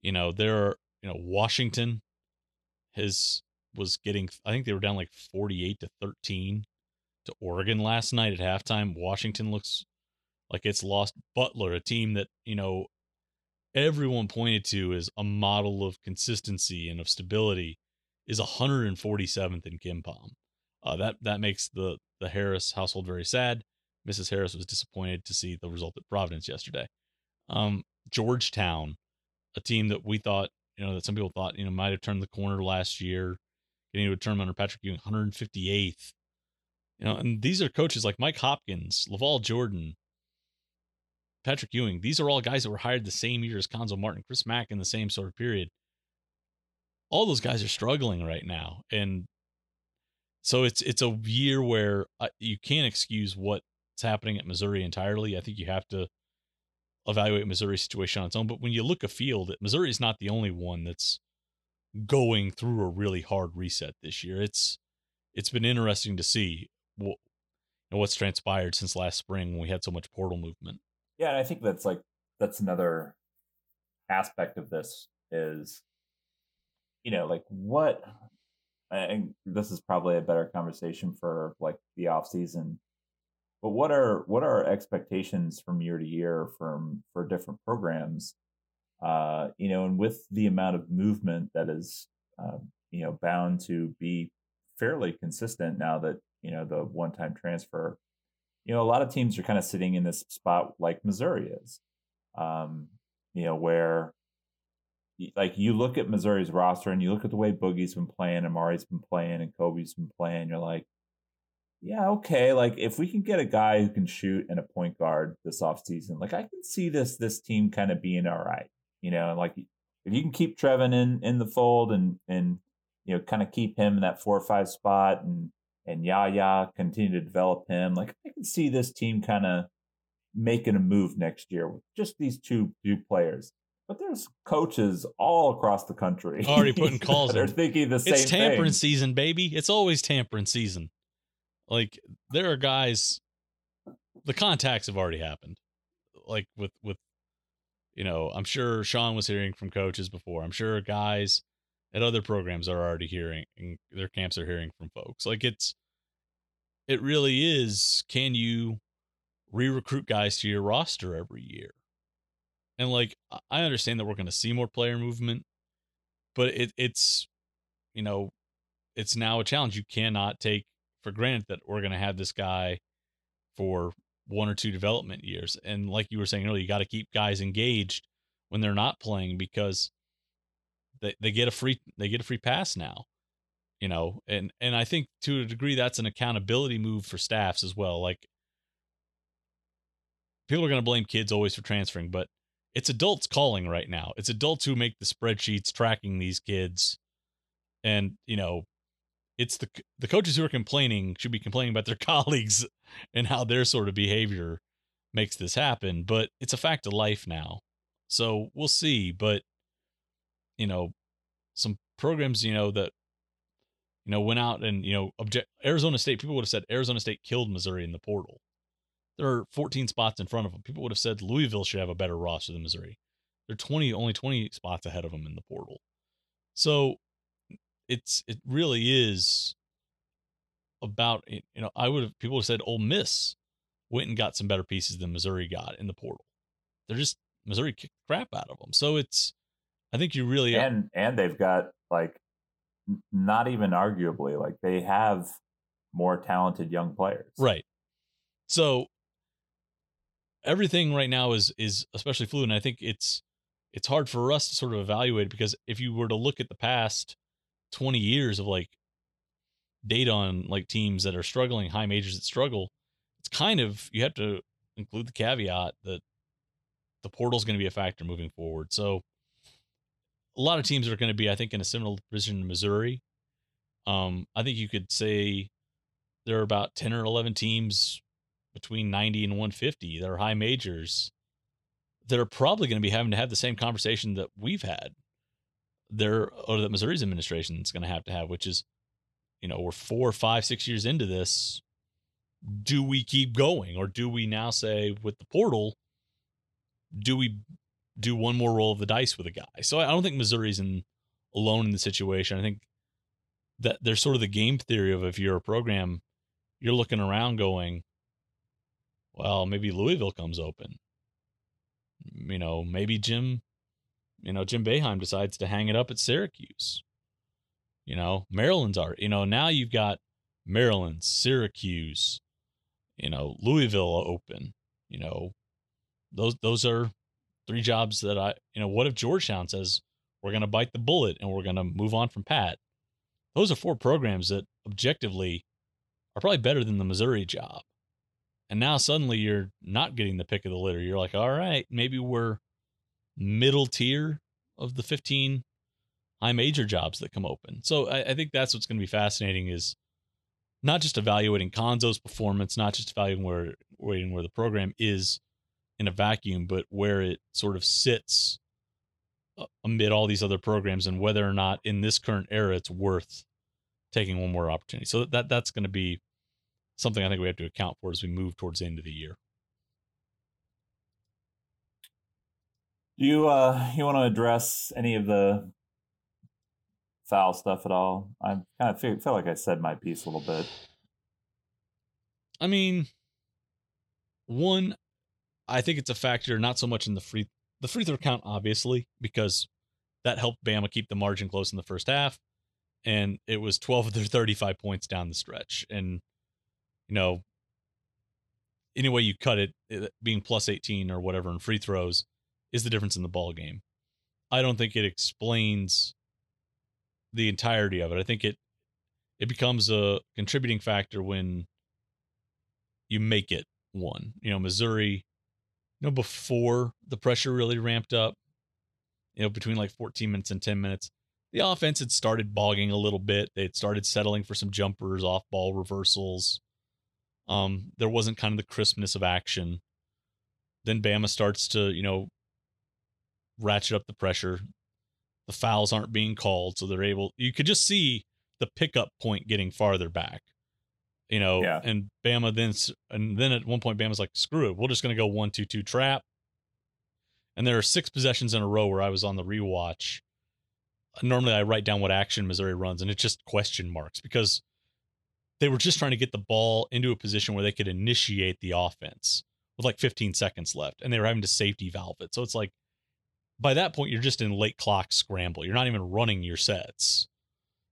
You know, there are, you know, Washington has was getting I think they were down like 48 to 13 to Oregon last night at halftime. Washington looks like it's lost Butler, a team that, you know, everyone pointed to as a model of consistency and of stability is 147th in KenPom. Uh, that that makes the the Harris household very sad. Mrs. Harris was disappointed to see the result at Providence yesterday. Um, Georgetown, a team that we thought, you know, that some people thought, you know, might have turned the corner last year, getting to a tournament under Patrick Ewing, 158th. You know, and these are coaches like Mike Hopkins, LaVall Jordan, Patrick Ewing. These are all guys that were hired the same year as Cuonzo Martin, Chris Mack in the same sort of period. All those guys are struggling right now, and so it's it's a year where uh, you can't excuse what's happening at Missouri entirely. I think you have to evaluate Missouri's situation on its own. But when you look afield, Missouri is not the only one that's going through a really hard reset this year. It's it's been interesting to see what, what's transpired since last spring when we had so much portal movement. Yeah, and I think that's like that's another aspect of this is you know like what and this is probably a better conversation for like the off season but what are what are expectations from year to year from for different programs uh you know and with the amount of movement that is uh, you know bound to be fairly consistent now that you know the one time transfer you know a lot of teams are kind of sitting in this spot like missouri is um you know where like you look at Missouri's roster and you look at the way Boogie's been playing, Amari's been playing, and Kobe's been playing, you're like, yeah, okay. Like if we can get a guy who can shoot and a point guard this offseason, like I can see this this team kind of being all right. You know, like if you can keep Trevon in in the fold and and you know kind of keep him in that four or five spot and and Yaya continue to develop him, like I can see this team kind of making a move next year with just these two two players. But there's coaches all across the country already putting calls. They're thinking the same. Thing. It's tampering thing. season, baby. It's always tampering season. Like there are guys. The contacts have already happened. Like with with, you know, I'm sure Sean was hearing from coaches before. I'm sure guys at other programs are already hearing. And their camps are hearing from folks. Like it's. It really is. Can you re-recruit guys to your roster every year? And like I understand that we're going to see more player movement, but it it's you know, it's now a challenge. You cannot take for granted that we're going to have this guy for one or two development years. And like you were saying earlier, you got to keep guys engaged when they're not playing because they they get a free they get a free pass now. You know, and and I think to a degree that's an accountability move for staffs as well. Like people are going to blame kids always for transferring, but it's adults calling right now. It's adults who make the spreadsheets tracking these kids. And, you know, it's the the coaches who are complaining should be complaining about their colleagues and how their sort of behavior makes this happen, but it's a fact of life now. So we'll see, but you know, some programs, you know, that you know, went out and, you know, object Arizona State, people would have said Arizona State killed Missouri in the portal. There are 14 spots in front of them. People would have said Louisville should have a better roster than Missouri. They're 20, only 20 spots ahead of them in the portal. So it's it really is about it. you know I would have people have said Ole Miss went and got some better pieces than Missouri got in the portal. They're just Missouri kicked crap out of them. So it's I think you really and and they've got like not even arguably like they have more talented young players. Right. So everything right now is is especially fluid and I think it's it's hard for us to sort of evaluate because if you were to look at the past 20 years of like data on like teams that are struggling, high majors that struggle, it's kind of you have to include the caveat that the portal is going to be a factor moving forward. So a lot of teams are going to be, I think, in a similar position in Missouri. Um, I think you could say there are about 10 or 11 teams between 90 and 150 that are high majors that are probably going to be having to have the same conversation that we've had there or that Missouri's administration is going to have to have, which is, you know, we're four, five, six years into this. Do we keep going, or do we now say with the portal, do we do one more roll of the dice with a guy? So I don't think Missouri's in alone in the situation. I think that there's sort of the game theory of if you're a program, you're looking around going, well, maybe Louisville comes open. You know, maybe Jim you know, Jim Boeheim decides to hang it up at Syracuse. You know, Maryland's art. You know, now you've got Maryland, Syracuse, you know, Louisville open. You know, those those are three jobs that I you know, what if Georgetown says we're gonna bite the bullet and we're gonna move on from Pat? Those are four programs that objectively are probably better than the Missouri job. And now suddenly you're not getting the pick of the litter. You're like, all right, maybe we're middle tier of the 15 high major jobs that come open. So I, I think that's what's going to be fascinating is not just evaluating Cuonzo's performance, not just evaluating where, where the program is in a vacuum, but where it sort of sits amid all these other programs and whether or not in this current era it's worth taking one more opportunity. So that that's going to be something I think we have to account for as we move towards the end of the year. Do you uh you want to address any of the foul stuff at all? I kind of feel, feel like I said my piece a little bit. I mean, one, I think it's a factor not so much in the free the free throw count, obviously, because that helped Bama keep the margin close in the first half, and it was twelve of their thirty five points down the stretch, and you know, any way you cut it, it, being plus eighteen or whatever in free throws is the difference in the ball game. I don't think it explains the entirety of it. I think it it becomes a contributing factor when you make it one. You know, Missouri you know, before the pressure really ramped up, you know, between like 14 minutes and 10 minutes, the offense had started bogging a little bit. They had started settling for some jumpers, off ball reversals. Um, there wasn't kind of the crispness of action. Then Bama starts to, you know, ratchet up the pressure. The fouls aren't being called, so they're able. You could just see the pickup point getting farther back you know, yeah. and Bama then and then at one point Bama's like, screw it, we're just gonna go one two two trap. And there are six possessions in a row where I was on the rewatch. Normally I write down what action Missouri runs, and it's just question marks because they were just trying to get the ball into a position where they could initiate the offense with like 15 seconds left, and they were having to safety valve it. So it's like by that point you're just in late clock scramble. You're not even running your sets.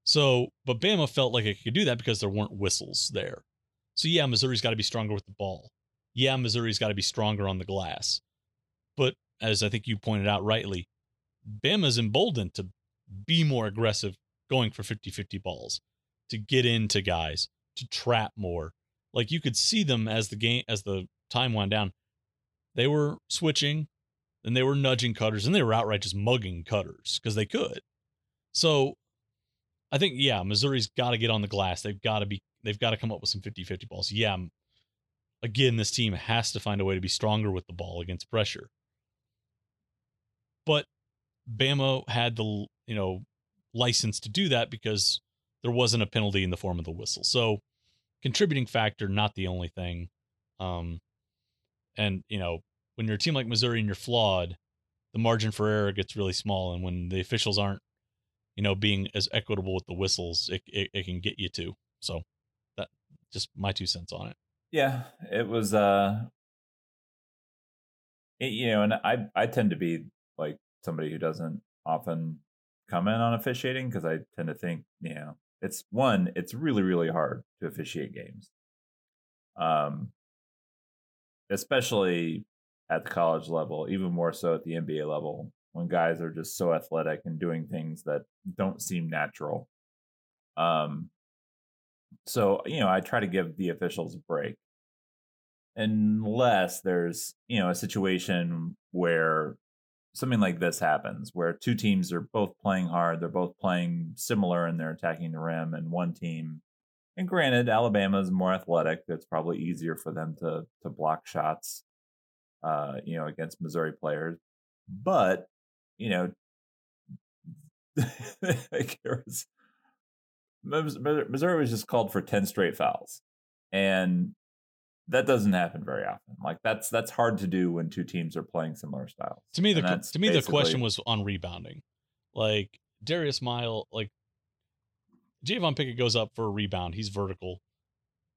So, but Bama felt like it could do that because there weren't whistles there. So, yeah, Missouri's got to be stronger with the ball. Yeah, Missouri's got to be stronger on the glass. But as I think you pointed out rightly, Bama's emboldened to be more aggressive going for 50 50 balls, to get into guys, to trap more. Like you could see them as the game, as the time wound down. They were switching, and they were nudging cutters, and they were outright just mugging cutters because they could. So I think yeah, Missouri's got to get on the glass. They've got to be they've got to come up with some 50-50 balls. Yeah, again, this team has to find a way to be stronger with the ball against pressure. But Bama had the you know license to do that because there wasn't a penalty in the form of the whistle. So contributing factor, not the only thing. Um, and you know when you're a team like Missouri and you're flawed, the margin for error gets really small, and when the officials aren't you know, being as equitable with the whistles it, it, it can get you to. So that just my two cents on it. Yeah, it was uh it, you know, and I I tend to be like somebody who doesn't often comment on officiating because I tend to think, you know, it's one, it's really really hard to officiate games. Um especially at the college level, even more so at the NBA level when guys are just so athletic and doing things that don't seem natural. Um, so you know, I try to give the officials a break, unless there's you know a situation where something like this happens, where two teams are both playing hard, they're both playing similar, and they're attacking the rim, and one team. And granted, Alabama is more athletic. It's probably easier for them to to block shots, uh, you know, against Missouri players. But you know, like was, Missouri was just called for 10 straight fouls. And that doesn't happen very often. Like that's that's hard to do when two teams are playing similar styles. To me, the to me the question was on rebounding. Like Darius Mile, like Javon Pickett goes up for a rebound. He's vertical,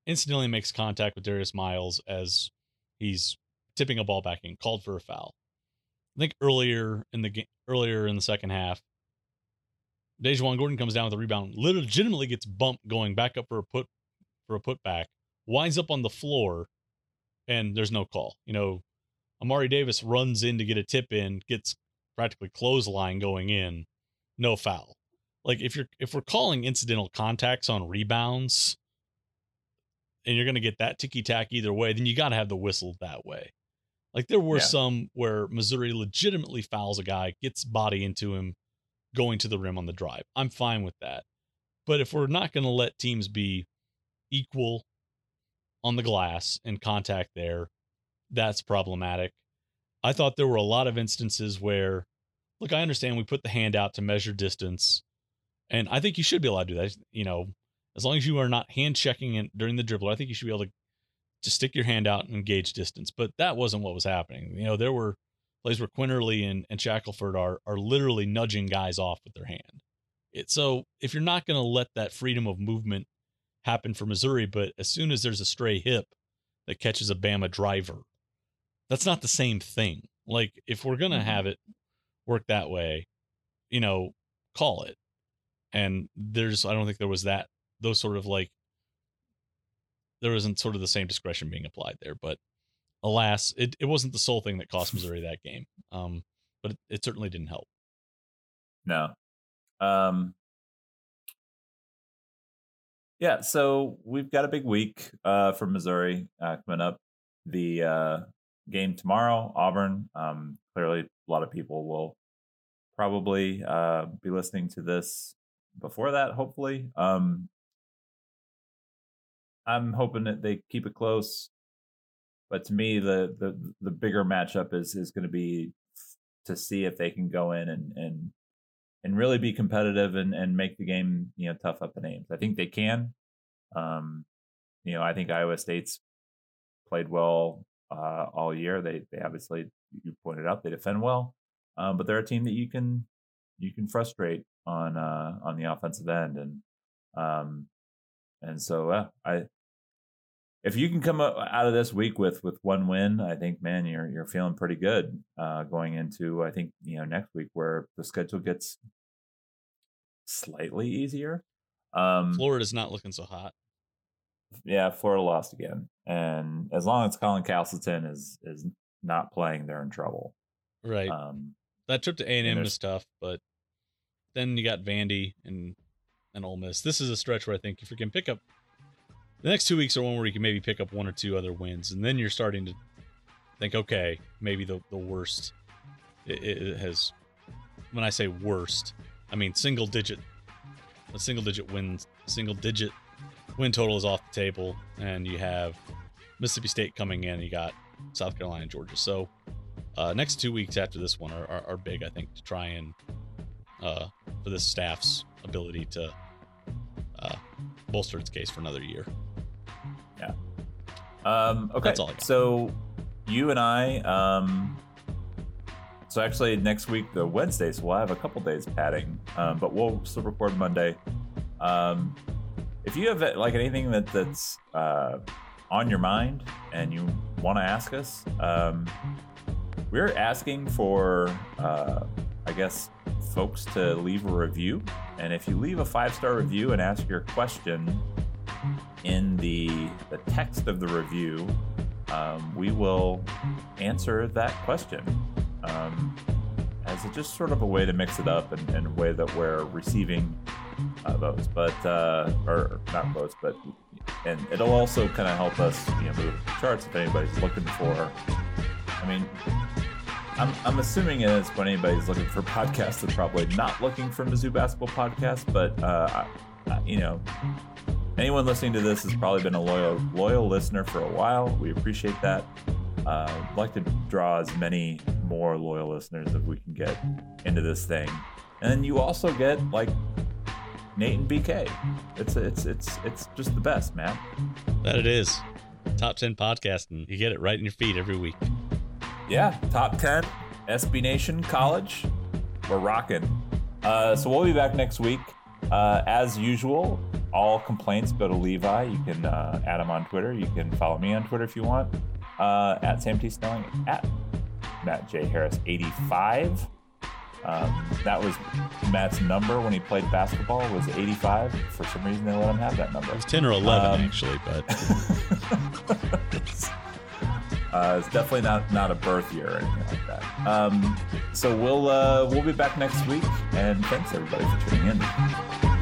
incidentally makes contact with Darius Miles as he's tipping a ball back in, called for a foul. I think earlier in the game, earlier in the second half, DaJuan Gordon comes down with a rebound, legitimately gets bumped going back up for a put for a putback, winds up on the floor, and there's no call. You know, Amari Davis runs in to get a tip in, gets practically clothesline going in, no foul. Like if you're if we're calling incidental contacts on rebounds, and you're gonna get that ticky tack either way, then you got to have the whistle that way. Like there were yeah. some where Missouri legitimately fouls a guy, gets body into him, going to the rim on the drive. I'm fine with that. But if we're not going to let teams be equal on the glass and contact there, that's problematic. I thought there were a lot of instances where, look, I understand we put the hand out to measure distance, and I think you should be allowed to do that. You know, as long as you are not hand checking it during the dribble, I think you should be able to just stick your hand out and gauge distance. But that wasn't what was happening. You know, there were plays where Quinerly and, and Shackelford are are literally nudging guys off with their hand. It, so if you're not going to let that freedom of movement happen for Missouri, but as soon as there's a stray hip that catches a Bama driver, that's not the same thing. Like if we're going to mm-hmm. have it work that way, you know, call it. And there's I don't think there was that those sort of like there wasn't sort of the same discretion being applied there, but alas, it, it wasn't the sole thing that cost Missouri that game. Um, but it, it certainly didn't help. No. Um, yeah, so we've got a big week uh, for Missouri uh, coming up. The uh, game tomorrow, Auburn. Um, clearly, a lot of people will probably uh, be listening to this before that. Hopefully, um, I'm hoping that they keep it close. But to me, the the the bigger matchup is is going to be to see if they can go in and and and really be competitive and and make the game you know tough up in Ames. I think they can. Um, you know, I think Iowa State's played well uh, all year. They they obviously you pointed out they defend well, um, but they're a team that you can you can frustrate on uh, on the offensive end and um, and so uh, I if you can come out of this week with with one win, I think man, you're you're feeling pretty good uh, going into I think you know next week where the schedule gets slightly easier. Um, Florida's not looking so hot. Yeah, Florida lost again, and as long as Colin Castleton is is not playing, they're in trouble. Right. Um, that trip to A and M is tough, but then you got Vandy and and Ole Miss. This is a stretch where I think if you can pick up the next two weeks are one where you can maybe pick up one or two other wins, and then you're starting to think, okay, maybe the the worst it, it has. When I say worst, I mean single digit, a single digit win, single digit win total is off the table, and you have Mississippi State coming in. You got South Carolina, Georgia. So uh, next two weeks after this one are, are, are big, I think, to try and uh, for this staff's ability to uh, bolster its case for another year. Yeah. Um, okay. So you and I, um, so actually next week, the Wednesday, so we'll have a couple days padding, um, but we'll still record Monday. Um, if you have like anything that that's uh, on your mind and you want to ask us, um, we're asking for, uh, I guess, folks to leave a review. And if you leave a five star review and ask your question in the, the text of the review, um, we will answer that question um, as a, just sort of a way to mix it up and, and a way that we're receiving uh, votes, but uh, or not votes, but and it'll also kind of help us you know move charts if anybody's looking for. I mean, I'm, I'm assuming it is when anybody's looking for podcasts, they're probably not looking for Mizzou basketball podcast, but uh, you know, anyone listening to this has probably been a loyal loyal listener for a while. We appreciate that. Uh, I'd like to draw as many more loyal listeners as we can get into this thing, and then you also get like Nate and BK. It's it's it's it's just the best, man. That it is. Top ten podcast, and you get it right in your feed every week. Yeah, top ten SB Nation College. We're rocking. Uh, so we'll be back next week. Uh, as usual, all complaints go to Levi. You can uh, add him on Twitter. You can follow me on Twitter if you want. Uh, at Sam T. Snelling, at Matt J. Harris 85. Um, that was Matt's number when he played basketball was 85. For some reason, they let him have that number. It was 10 or 11 um, actually, but uh, it's, definitely not not a birth year or anything like that. Um, so we'll uh, we'll be back next week, and thanks everybody for tuning in.